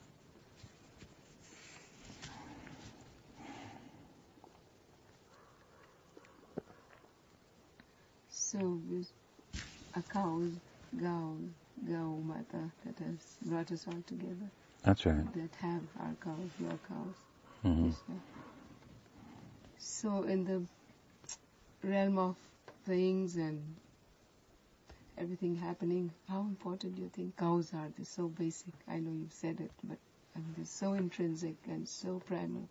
So a cow, Gau, Gau Mata that has brought us all together. That's right. That have our cows, your cows. Mm-hmm. So in the realm of things and everything happening, how important do you think cows are? They're so basic. I know you've said it, but I mean, they're so intrinsic and so primal.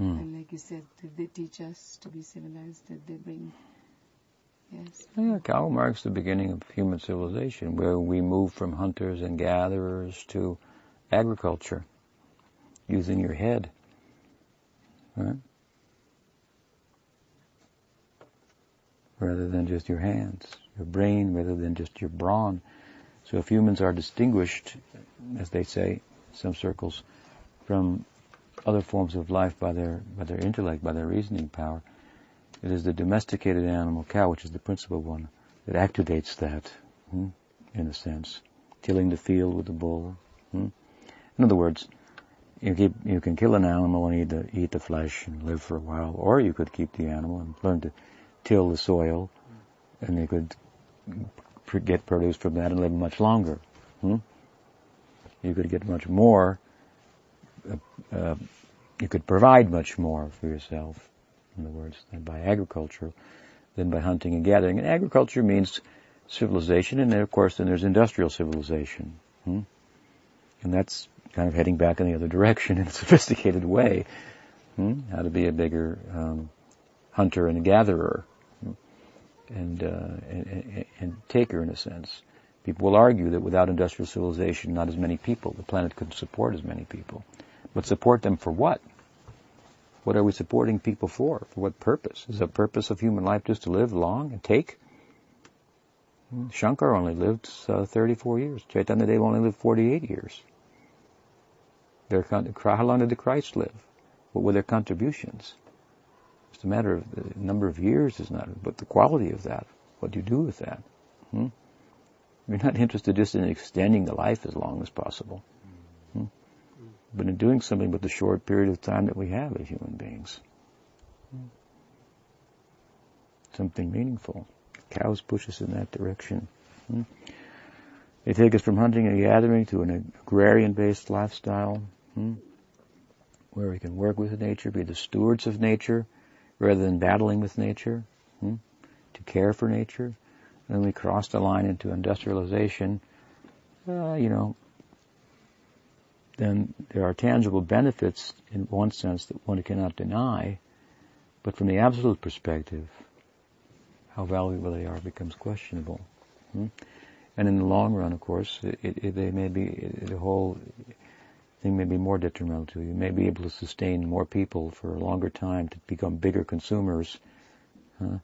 Mm. And like you said, they teach us to be civilized, that they bring Yes. Yeah, cow marks the beginning of human civilization, where we move from hunters and gatherers to agriculture, using your head. Right? Rather than just your hands, your brain rather than just your brawn. So if humans are distinguished, as they say, some circles, from other forms of life by their by their intellect, by their reasoning power, it is the domesticated animal cow, which is the principal one, that activates that, hmm, in a sense, tilling the field with the bull. Hmm? In other words, you keep you can kill an animal and eat the eat the flesh and live for a while, or you could keep the animal and learn to till the soil, and you could get produce from that and live much longer. Hmm? You could get much more. Uh, uh, you could provide much more for yourself, in other words, than by agriculture, than by hunting and gathering. And agriculture means civilization, and then of course then there's industrial civilization. Hmm? And that's kind of heading back in the other direction *laughs* in a sophisticated way. Hmm? How to be a bigger um, hunter and gatherer and, uh, and, and taker in a sense. People will argue that without industrial civilization, not as many people, the planet couldn't support as many people. But support them for what? What are we supporting people for? For what purpose? Is the purpose of human life just to live long and take? Hmm, Shankar only lived uh, 34 years. Chaitanya Dev only lived 48 years. Their, how long did the Christ live? What were their contributions? It's a matter of the number of years is not, but the quality of that. What do you do with that? Hmm? You're not interested just in extending the life as long as possible? But in doing something with the short period of time that we have as human beings. Something meaningful. Cows push us in that direction. Hmm? They take us from hunting and gathering to an agrarian-based lifestyle, hmm? where we can work with nature, be the stewards of nature, rather than battling with nature, hmm, to care for nature. Then we cross the line into industrialization. Uh, you know, then there are tangible benefits in one sense that one cannot deny, but from the absolute perspective, how valuable they are becomes questionable. Hmm? And in the long run, of course, it, it, they may be the whole thing may be more detrimental to you. You may be able to sustain more people for a longer time to become bigger consumers, uh,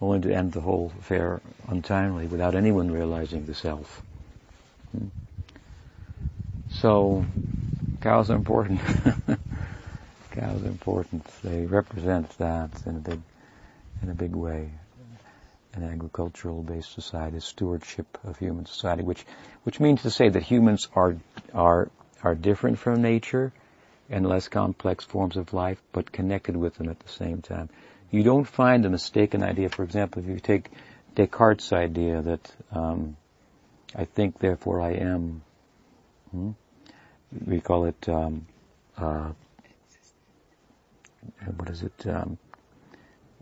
only to end the whole affair untimely without anyone realizing the self. Hmm. So, cows are important. *laughs* cows are important. They represent that in a big, in a big way. An agricultural-based society, stewardship of human society, which, which means to say that humans are, are are different from nature and less complex forms of life, but connected with them at the same time. You don't find a mistaken idea. For example, if you take Descartes' idea that um, I think, therefore I am. Hmm? We call it um, uh, what is it? Um,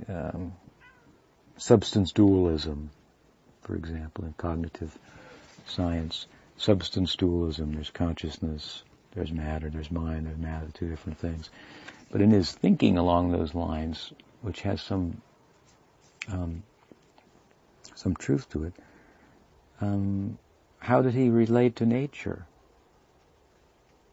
um, substance dualism, for example, in cognitive science substance dualism. There's consciousness, there's matter, there's mind, there's matter, two different things. But in his thinking along those lines, which has some um, some truth to it, um, how did he relate to nature?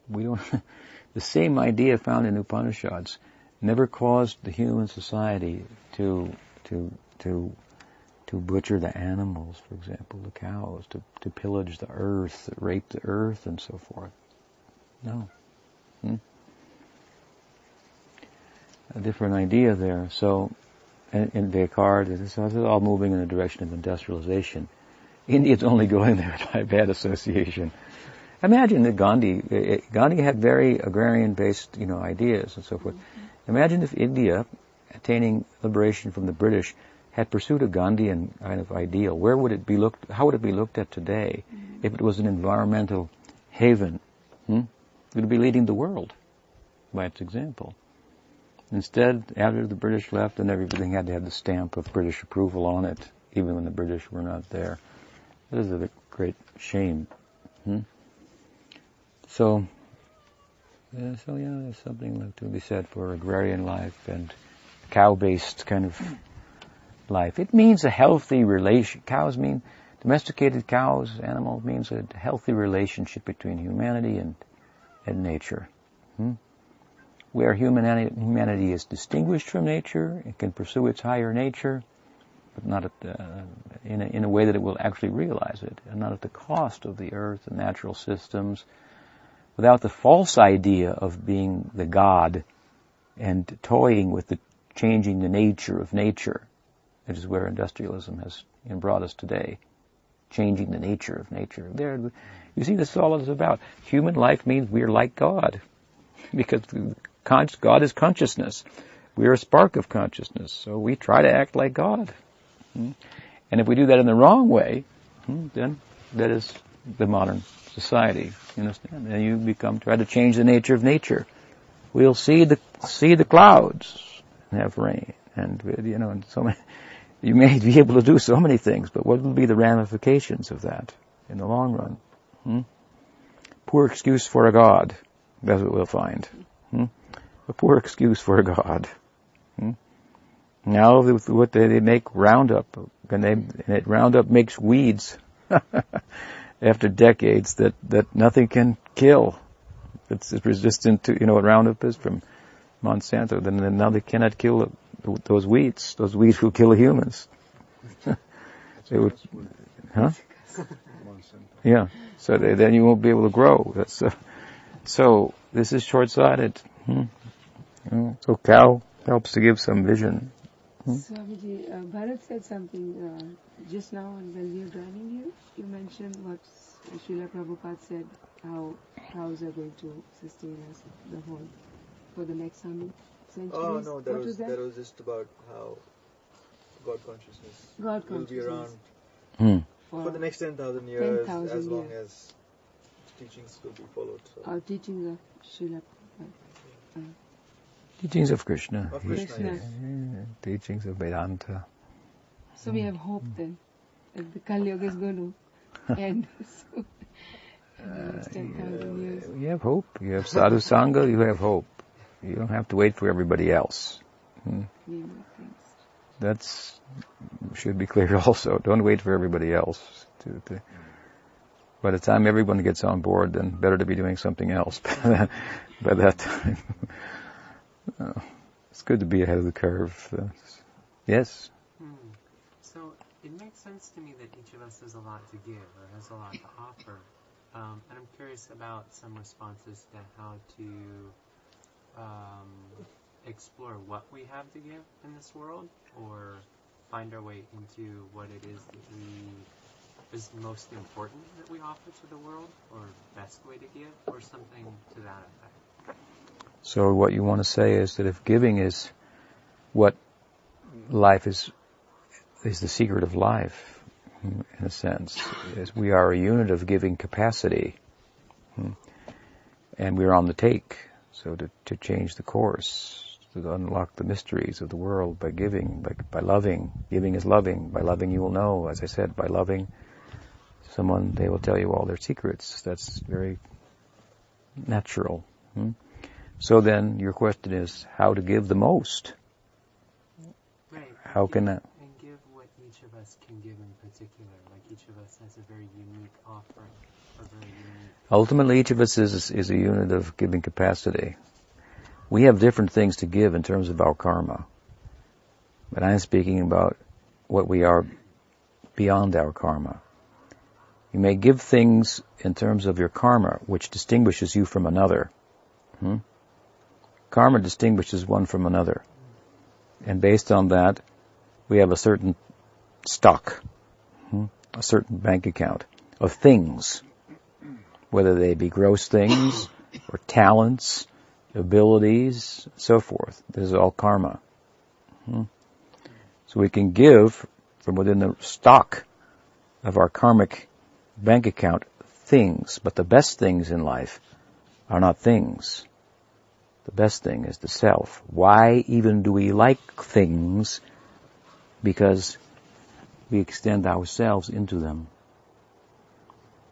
We don't. *laughs* the same idea found in Upanishads never caused the human society to to to to butcher the animals, for example, the cows, to, to pillage the earth, rape the earth, and so forth. No. Hmm? A different idea there. So, in, in Descartes, this is all moving in the direction of industrialization. India's only *laughs* going there by bad association. Imagine that Gandhi, eh, eh, Gandhi had very agrarian-based, you know, ideas and so forth. Imagine if India, attaining liberation from the British, had pursued a Gandhian kind of ideal, where would it be looked, how would it be looked at today mm-hmm. if it was an environmental haven? Hmm? It would be leading the world by its example. Instead, after the British left, and everything had to have the stamp of British approval on it, even when the British were not there. That is a great shame. Hmm? So, so yeah, there's something to be said for agrarian life and cow-based kind of life. It means a healthy relation. Cows mean domesticated cows, animal means a healthy relationship between humanity and, and nature. Hmm? Where humanity, humanity is distinguished from nature, it can pursue its higher nature, but not at the, in, a, in a way that it will actually realize it, and not at the cost of the earth and natural systems, without the false idea of being the God and toying with the changing the nature of nature. It is where industrialism has brought us today. Changing the nature of nature. There, you see, this is all it's about. Human life means we're like God. *laughs* Because God is consciousness. We're a spark of consciousness. So we try to act like God. Hmm? And if we do that in the wrong way, hmm, then that is the modern society. You understand? And you become, try to change the nature of nature. We'll see the, see the clouds and have rain. And, you know, and so many, *laughs* you may be able to do so many things, but what will be the ramifications of that in the long run? Hmm? Poor excuse for a God. That's what we'll find. Hmm? A poor excuse for a God. Hmm? Now, what they, they make Roundup, and, they, and it, Roundup makes weeds *laughs* after decades that, that nothing can kill. It's, it's resistant to, you know what Roundup is from Monsanto. Then, then now they cannot kill those weeds. Those weeds will kill humans. *laughs* they would, huh? Yeah. So they, then you won't be able to grow. That's, uh, so this is short-sighted. Hmm? So cow helps to give some vision. Hmm? Swamiji, uh, Bharat said something uh, just now when we were joining you. You mentioned what Srila Prabhupada said, how cows are going to sustain us the whole for the next hundred centuries. Oh no, that was, was that? that? was just about how God consciousness God will be around hmm. for, for, the next ten thousand years, 10, as long years. as teachings will be followed. So. Our teachings of Srila uh, Teachings of Krishna. Of Krishna, Krishna. Yes. Yeah, teachings of Vedanta. So we have hope then that the Kali Yuga is going to *laughs* end soon. *laughs* Uh, you have hope. You have sadhu sangha. You have hope. You don't have to wait for everybody else. Hmm? That's should be clear *laughs* also. Don't wait for everybody else. To, to, by the time everyone gets on board, then better to be doing something else by that time. uh, it's good to be ahead of the curve. Uh, yes. Hmm. So it makes sense to me that each of us has a lot to give or has a lot to offer. Um, and I'm curious about some responses to how to um, explore what we have to give in this world, or find our way into what it is that we is most important that we offer to the world, or best way to give, or something to that effect. So what you want to say is that if giving is what life is, is the secret of life, in a sense. Is we are a unit of giving capacity. Hmm. And we're on the take. So to, to change the course, to unlock the mysteries of the world by giving, by, by loving. Giving is loving. By loving you will know, as I said, by loving someone, they will tell you all their secrets. That's very natural. Hmm? So then your question is how to give the most. Right. How can that? Us can give in particular? Like each of us has a very unique offering. Very unique Ultimately, each of us is, is a unit of giving capacity. We have different things to give in terms of our karma. But I'm speaking about what we are beyond our karma. You may give things in terms of your karma, which distinguishes you from another. Hmm? Karma distinguishes one from another. And based on that, we have a certain stock, hmm, a certain bank account of things, whether they be gross things *coughs* or talents, abilities, so forth. This is all karma. Hmm. So we can give from within the stock of our karmic bank account things, but the best things in life are not things. The best thing is the self. Why even do we like things? Because we extend ourselves into them.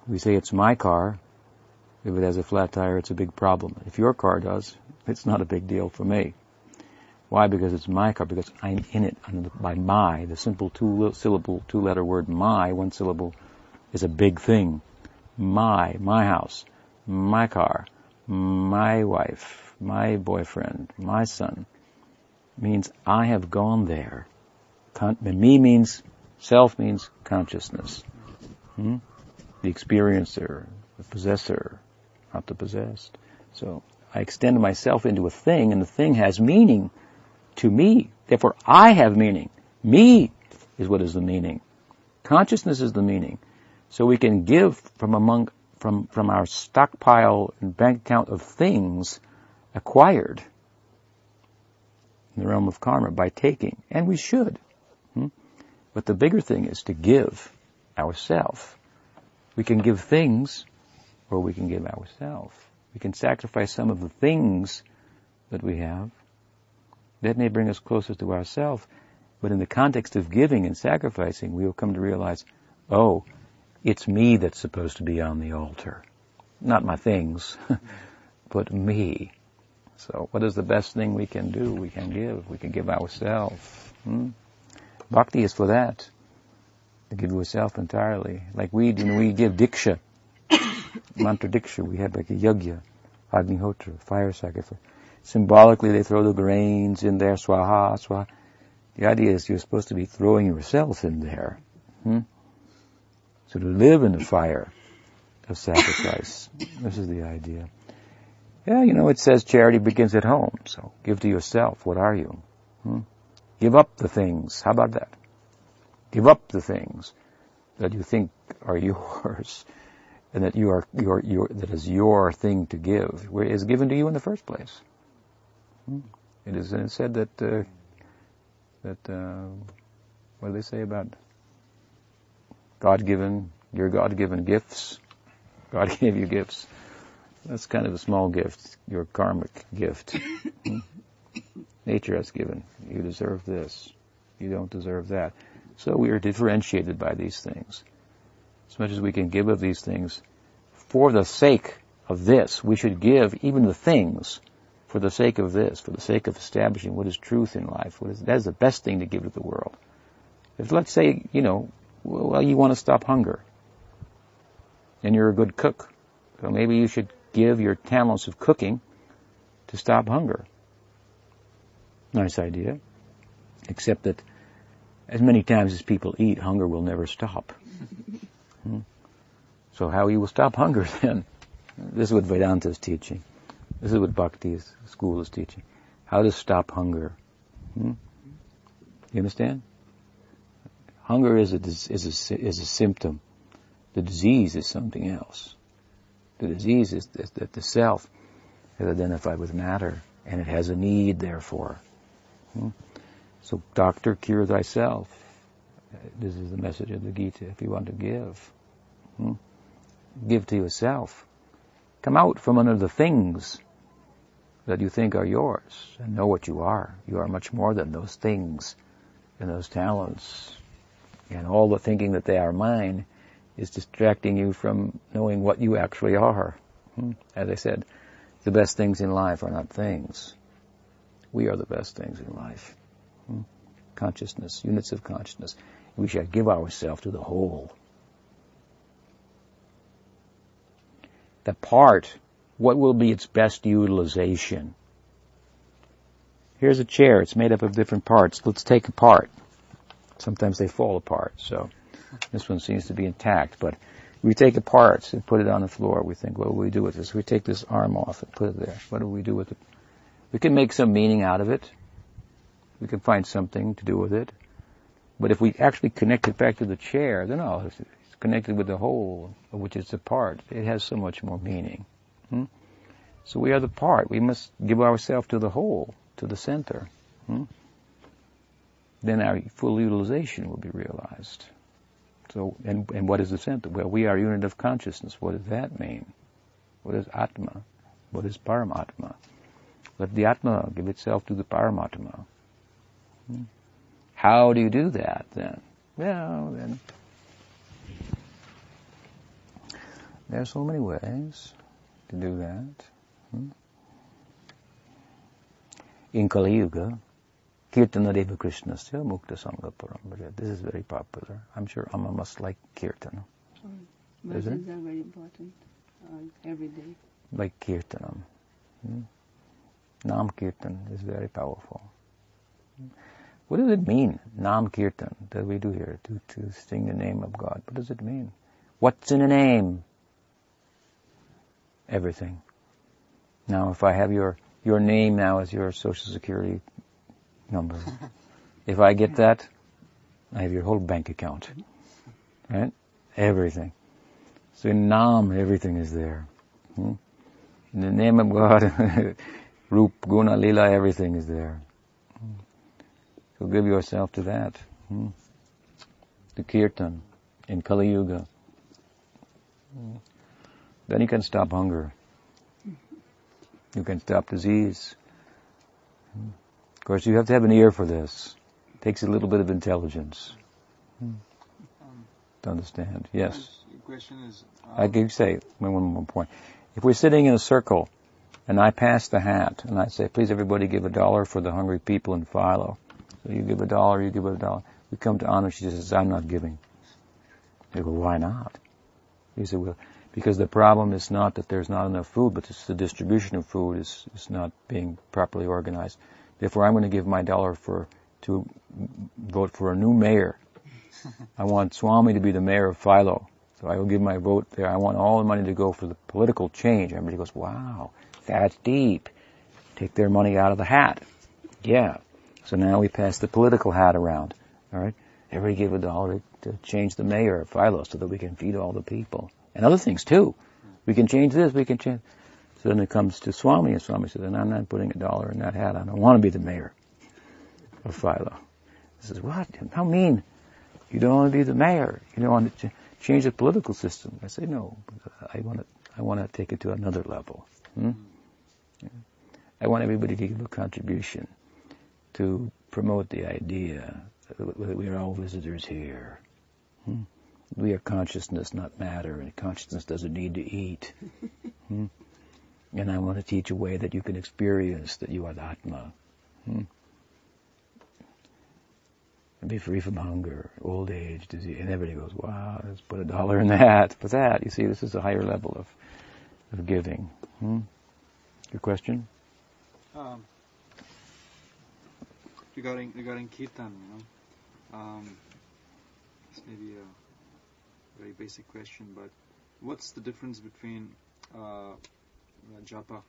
We say it's my car. If it has a flat tire, it's a big problem. If your car does, it's not a big deal for me. Why? Because it's my car, because I'm in it by my. The simple two syllable, two letter word my, one syllable, is a big thing. My, my house, my car, my wife, my boyfriend, my son, means I have gone there. Me means, self means consciousness. Hmm? The experiencer, the possessor, not the possessed. So I extend myself into a thing and the thing has meaning to me. Therefore I have meaning. Me is what is the meaning. Consciousness is the meaning. So we can give from among, from, from our stockpile and bank account of things acquired in the realm of karma by taking, and we should. But the bigger thing is to give ourself. We can give things, or we can give ourself. We can sacrifice some of the things that we have. That may bring us closer to ourself, but in the context of giving and sacrificing, we will come to realize, oh, it's me that's supposed to be on the altar. Not my things, *laughs* but me. So what is the best thing we can do? We can give. We can give ourselves. Hmm? Bhakti is for that. To give yourself entirely. Like we, when we give diksha, *coughs* mantra diksha, we have like a yajna, agnihotra, fire sacrifice. Symbolically, they throw the grains in there, swaha, swaha. The idea is you're supposed to be throwing yourself in there. Hmm? So to live in the fire of sacrifice. *coughs* this is the idea. Yeah, you know, it says charity begins at home. So give to yourself. What are you? Hmm? Give up the things. How about that? Give up the things that you think are *laughs* yours and that you are your, your that is your thing to give. Is given to you in the first place. Hmm? It is it said that uh, that uh, what do they say about God-given your God-given gifts? God *laughs* gave you gifts. That's kind of a small gift, your karmic gift. *laughs* Nature has given. You deserve this. You don't deserve that. So we are differentiated by these things. As much as we can give of these things, for the sake of this, we should give even the things for the sake of this, for the sake of establishing what is truth in life. What is, that is the best thing to give to the world. If let's say, you know, well, you want to stop hunger, and you're a good cook, so maybe you should give your talents of cooking to stop hunger. Nice idea. Except that as many times as people eat, hunger will never stop. *laughs* hmm? So how you will stop hunger *laughs* then? This is what Vedanta is teaching. This is what Bhakti is, school is teaching. How to stop hunger. Hmm? You understand? Hunger is a, is a, is a symptom. The disease is something else. The disease is that the self is identified with matter and it has a need therefore. Hmm? So doctor, cure thyself. This is the message of the Gita if you want to give. Hmm? Give to yourself. Come out from under the things that you think are yours and know what you are. You are much more than those things and those talents and all the thinking that they are mine is distracting you from knowing what you actually are. Hmm? As I said, the best things in life are not things. We are the best things in life. Hmm? Consciousness, units of consciousness. We shall give ourselves to the whole. The part, what will be its best utilization? Here's a chair. It's made up of different parts. Let's take a part. Sometimes they fall apart, so this one seems to be intact, but we take it parts and put it on the floor. We think, what will we do with this? We take this arm off and put it there. What do we do with it? We can make some meaning out of it. We can find something to do with it. But if we actually connect it back to the chair, then oh, it's connected with the whole, of which it's a part. It has so much more meaning. Hmm? So we are the part. We must give ourselves to the whole, to the center. Hmm? Then our full utilization will be realized. So, and, and what is the center? Well, we are unit of consciousness. What does that mean? What is Atma? What is Paramatma? Let the Atma give itself to the Paramatma. Hmm? How do you do that then? Well, then, there are so many ways to do that. Hmm? In Kali Yuga, Kirtana Deva Krishnasya Mukta Sangha Param This is very popular. I'm sure Amma must like Kirtana. Oh, Isn't are very important uh, every day. Like Kirtanam. Hmm? Nam Kirtan is very powerful. What does it mean, Nam Kirtan, that we do here, to, to sing the name of God? What does it mean? What's in a name? Everything. Now, if I have your, your name now as your social security number, *laughs* if I get that, I have your whole bank account. Right? Everything. So in Nam, everything is there. Hmm? In the name of God, *laughs* Rup, Guna, Lila, everything is there. So give yourself to that. Hmm? The kirtan in Kali Yuga. Hmm. Then you can stop hunger. You can stop disease. Hmm. Of course, you have to have an ear for this. It takes a little bit of intelligence to understand. Yes. The question is. Um, I can say one more point. If we're sitting in a circle, and I pass the hat, and I say, "Please, everybody, give a dollar for the hungry people in Philo." So you give a dollar, you give a dollar. We come to Anna, she says, I'm not giving. They go, why not? He said, well, because the problem is not that there's not enough food, but it's the distribution of food is, is not being properly organized. Therefore, I'm going to give my dollar for, to vote for a new mayor. I want Swami to be the mayor of Philo. So I will give my vote there. I want all the money to go for the political change. Everybody goes, wow, that's deep. Take their money out of the hat. Yeah. So now we pass the political hat around. All right, everybody give a dollar to change the mayor of Philo so that we can feed all the people and other things too. We can change this. We can change. So then it comes to Swami, and Swami says, "I'm not putting a dollar in that hat. I don't want to be the mayor of Philo." He says, "What? How mean? You don't want to be the mayor. You don't want to ch- change the political system." I say, "No. I want to. I want to take it to another level. Hmm? Yeah. I want everybody to give a contribution." to promote the idea that we are all visitors here. Hmm? We are consciousness, not matter, and consciousness doesn't need to eat. hmm? And I want to teach a way that you can experience that you are the Atma. Hmm? And be free from hunger, old age, disease. And everybody goes, wow, let's put a dollar in that. Put that. You see, this is a higher level of, of giving. Your question? Um, regarding regarding kirtan, you know, um, it's maybe a very basic question, but what's the difference between uh, japa,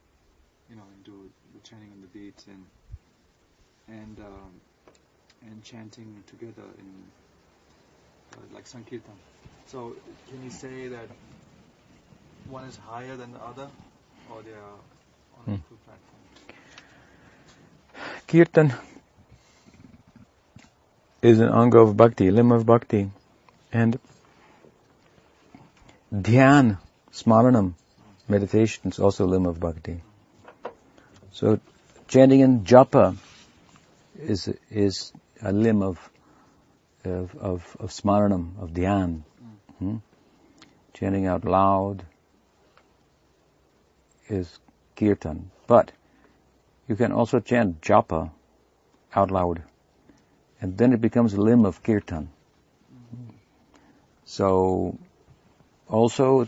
you know, do the chanting on the beat and and um, and chanting together in uh, like sankirtan. So can you say that one is higher than the other, or they are hmm. Kirtan is an anga of bhakti, limb of bhakti. And dhyan, smaranam, meditation is also limb of bhakti. So chanting in japa is is a limb of of of, of smaranam, of dhyan. Hmm? Chanting out loud is kirtan. But you can also chant japa out loud and then it becomes a limb of kirtan. So, also,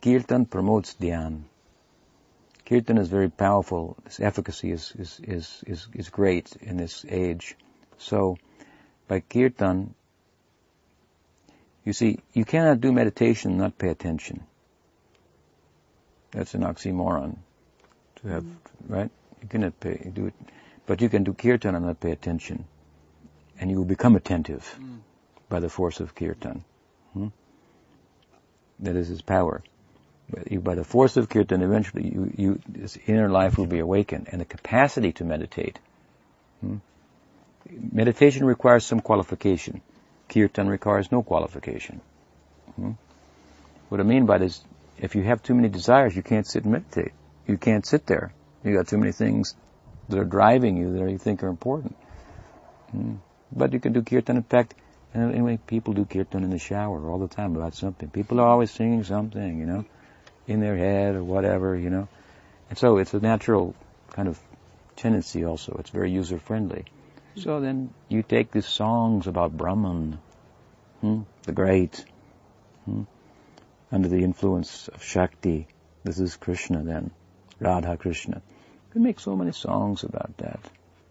kirtan promotes dhyan. Kirtan is very powerful. Its efficacy is, is, is, is, is great in this age. So, by kirtan, you see, you cannot do meditation and not pay attention. That's an oxymoron. To have, mm-hmm. right? You cannot pay, do it, but you can do kirtan and not pay attention and you will become attentive mm. by the force of kirtan. Hmm? That is his power. By the force of kirtan, eventually you, you, this inner life will be awakened and the capacity to meditate. Hmm? Meditation requires some qualification. Kirtan requires no qualification. Hmm? What I mean by this, if you have too many desires, you can't sit and meditate. You can't sit there. You got too many things that are driving you that you think are important. Hmm? But you can do kirtan. In fact, anyway, people do kirtan in the shower all the time about something. People are always singing something, you know, in their head or whatever, you know. And so it's a natural kind of tendency also. It's very user friendly. So then you take these songs about Brahman, hmm, the great, hmm, under the influence of Shakti. This is Krishna then, Radha Krishna. We make so many songs about that.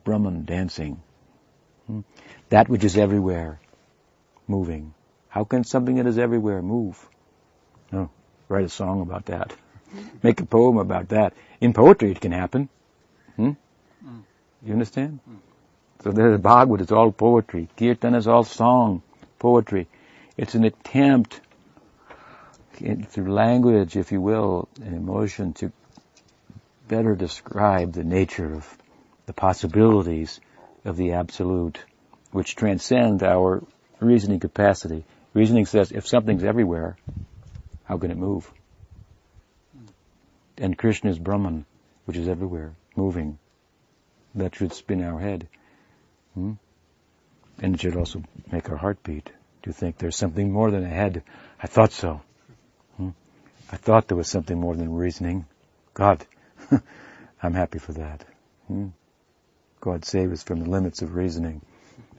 Brahman dancing. Hmm. That which is everywhere, moving. How can something that is everywhere move? No, write a song about that. *laughs* Make a poem about that. In poetry it can happen. Hmm? Mm. You understand? Mm. So there's Bhagavad, it's all poetry. Kirtan is all song, poetry. It's an attempt through language, if you will, and emotion to better describe the nature of the possibilities of the absolute, which transcend our reasoning capacity. Reasoning says if something's everywhere, how can it move? And Krishna is Brahman, which is everywhere, moving. That should spin our head. Hmm? And it should also make our heart beat to think there's something more than a head. I thought so. Hmm? I thought there was something more than reasoning. God, *laughs* I'm happy for that. Hmm? God save us from the limits of reasoning.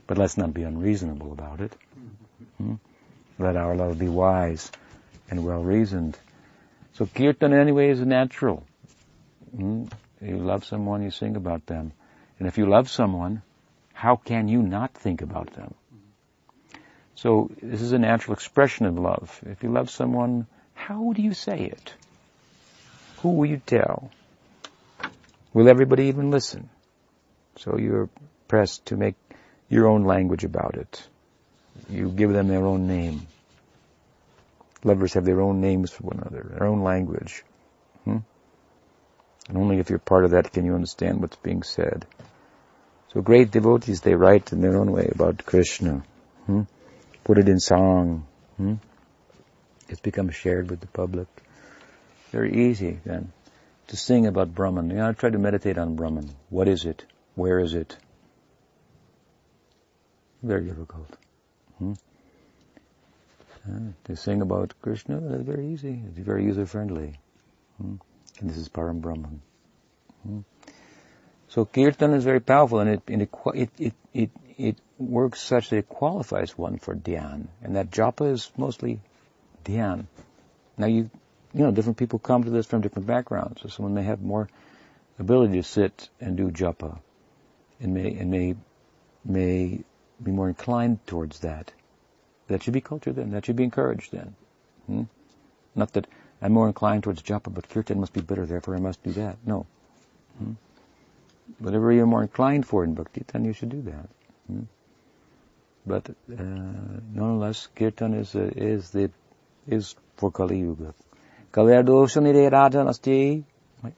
But let's not be unreasonable about it. Hmm? Let our love be wise and well reasoned. So kirtan anyway is natural. Hmm? You love someone, you sing about them. And if you love someone, how can you not think about them? So this is a natural expression of love. If you love someone, how do you say it? Who will you tell? Will everybody even listen? So you're pressed to make your own language about it. You give them their own name. Lovers have their own names for one another, their own language. Hmm? And only if you're part of that can you understand what's being said. So great devotees, they write in their own way about Krishna. Hmm? Put it in song. Hmm? It's become shared with the public. Very easy then to sing about Brahman. You know, I try to meditate on Brahman. What is it? Where is it? Very difficult. Hmm? Uh, to sing about Krishna, that's very easy. It's very user friendly. Hmm? And this is Param Brahman. Hmm? So kirtan is very powerful and it, and it, it, it, it, works such that it qualifies one for dhyan. And that japa is mostly dhyan. Now you, you know, different people come to this from different backgrounds. So someone may have more ability to sit and do japa and may, and may, may be more inclined towards that. That should be cultured then. That should be encouraged then. Hmm? Not that I'm more inclined towards japa, but kirtan must be better, therefore I must do that. No. Hmm? Whatever you're more inclined for in bhakti, then you should do that. Hmm? But uh, nonetheless, kirtan is uh, is the is for Kali Yuga. Kalyadosha nirerajan asti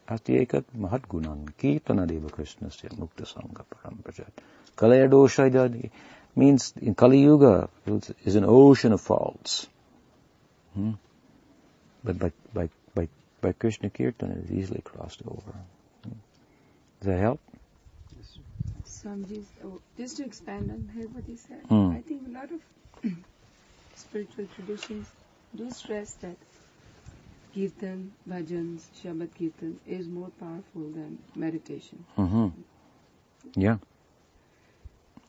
asti ekat mahat gunan kirtana deva krishnasya mukta sangha parambhajat. Kalyadosha means in Kali Yuga is an ocean of faults. Hmm? But by, by, by, by Krishna Kirtan it is easily crossed over. Hmm? Does that help? Swamiji's, oh, just to expand on what he said, mm. I think a lot of *clears throat* spiritual traditions do stress that kirtan, bhajans, Shabad kirtan is more powerful than meditation. Mm-hmm. Yeah.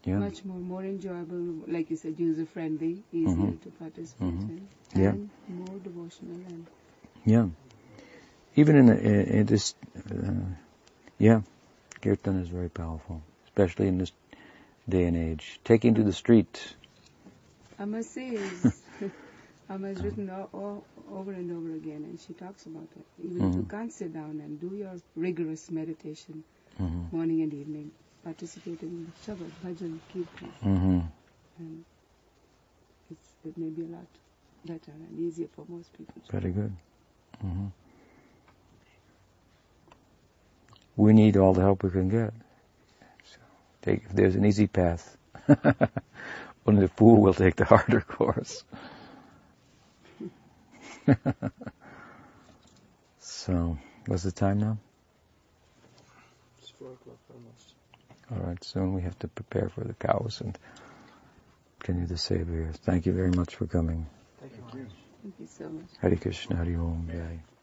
Yeah. Much more, more enjoyable, like you said, user friendly, easier mm-hmm. to participate mm-hmm. in, yeah. and more devotional and. Yeah. Even in, in, in this, uh, yeah, kirtan is very powerful especially in this day and age. Taking to the street. Amma says, *laughs* Amma has written all, all, over and over again, and she talks about it. Even mm-hmm. if you mm-hmm. can't sit down and do your rigorous meditation mm-hmm. morning and evening, participate in the Shabad, Bhajan, Kirtan. Mm-hmm. And it may be a lot better and easier for most people. Very good. Mm-hmm. We need all the help we can get. Take, if there's an easy path, *laughs* only the fool will take the harder *laughs* course. *laughs* so, what's the time now? It's four o'clock almost. All right, soon we have to prepare for the cows and continue the Savior. Thank you very much for coming. Thank you. Thank you so much. Hare Krishna, Hare Om, Jai.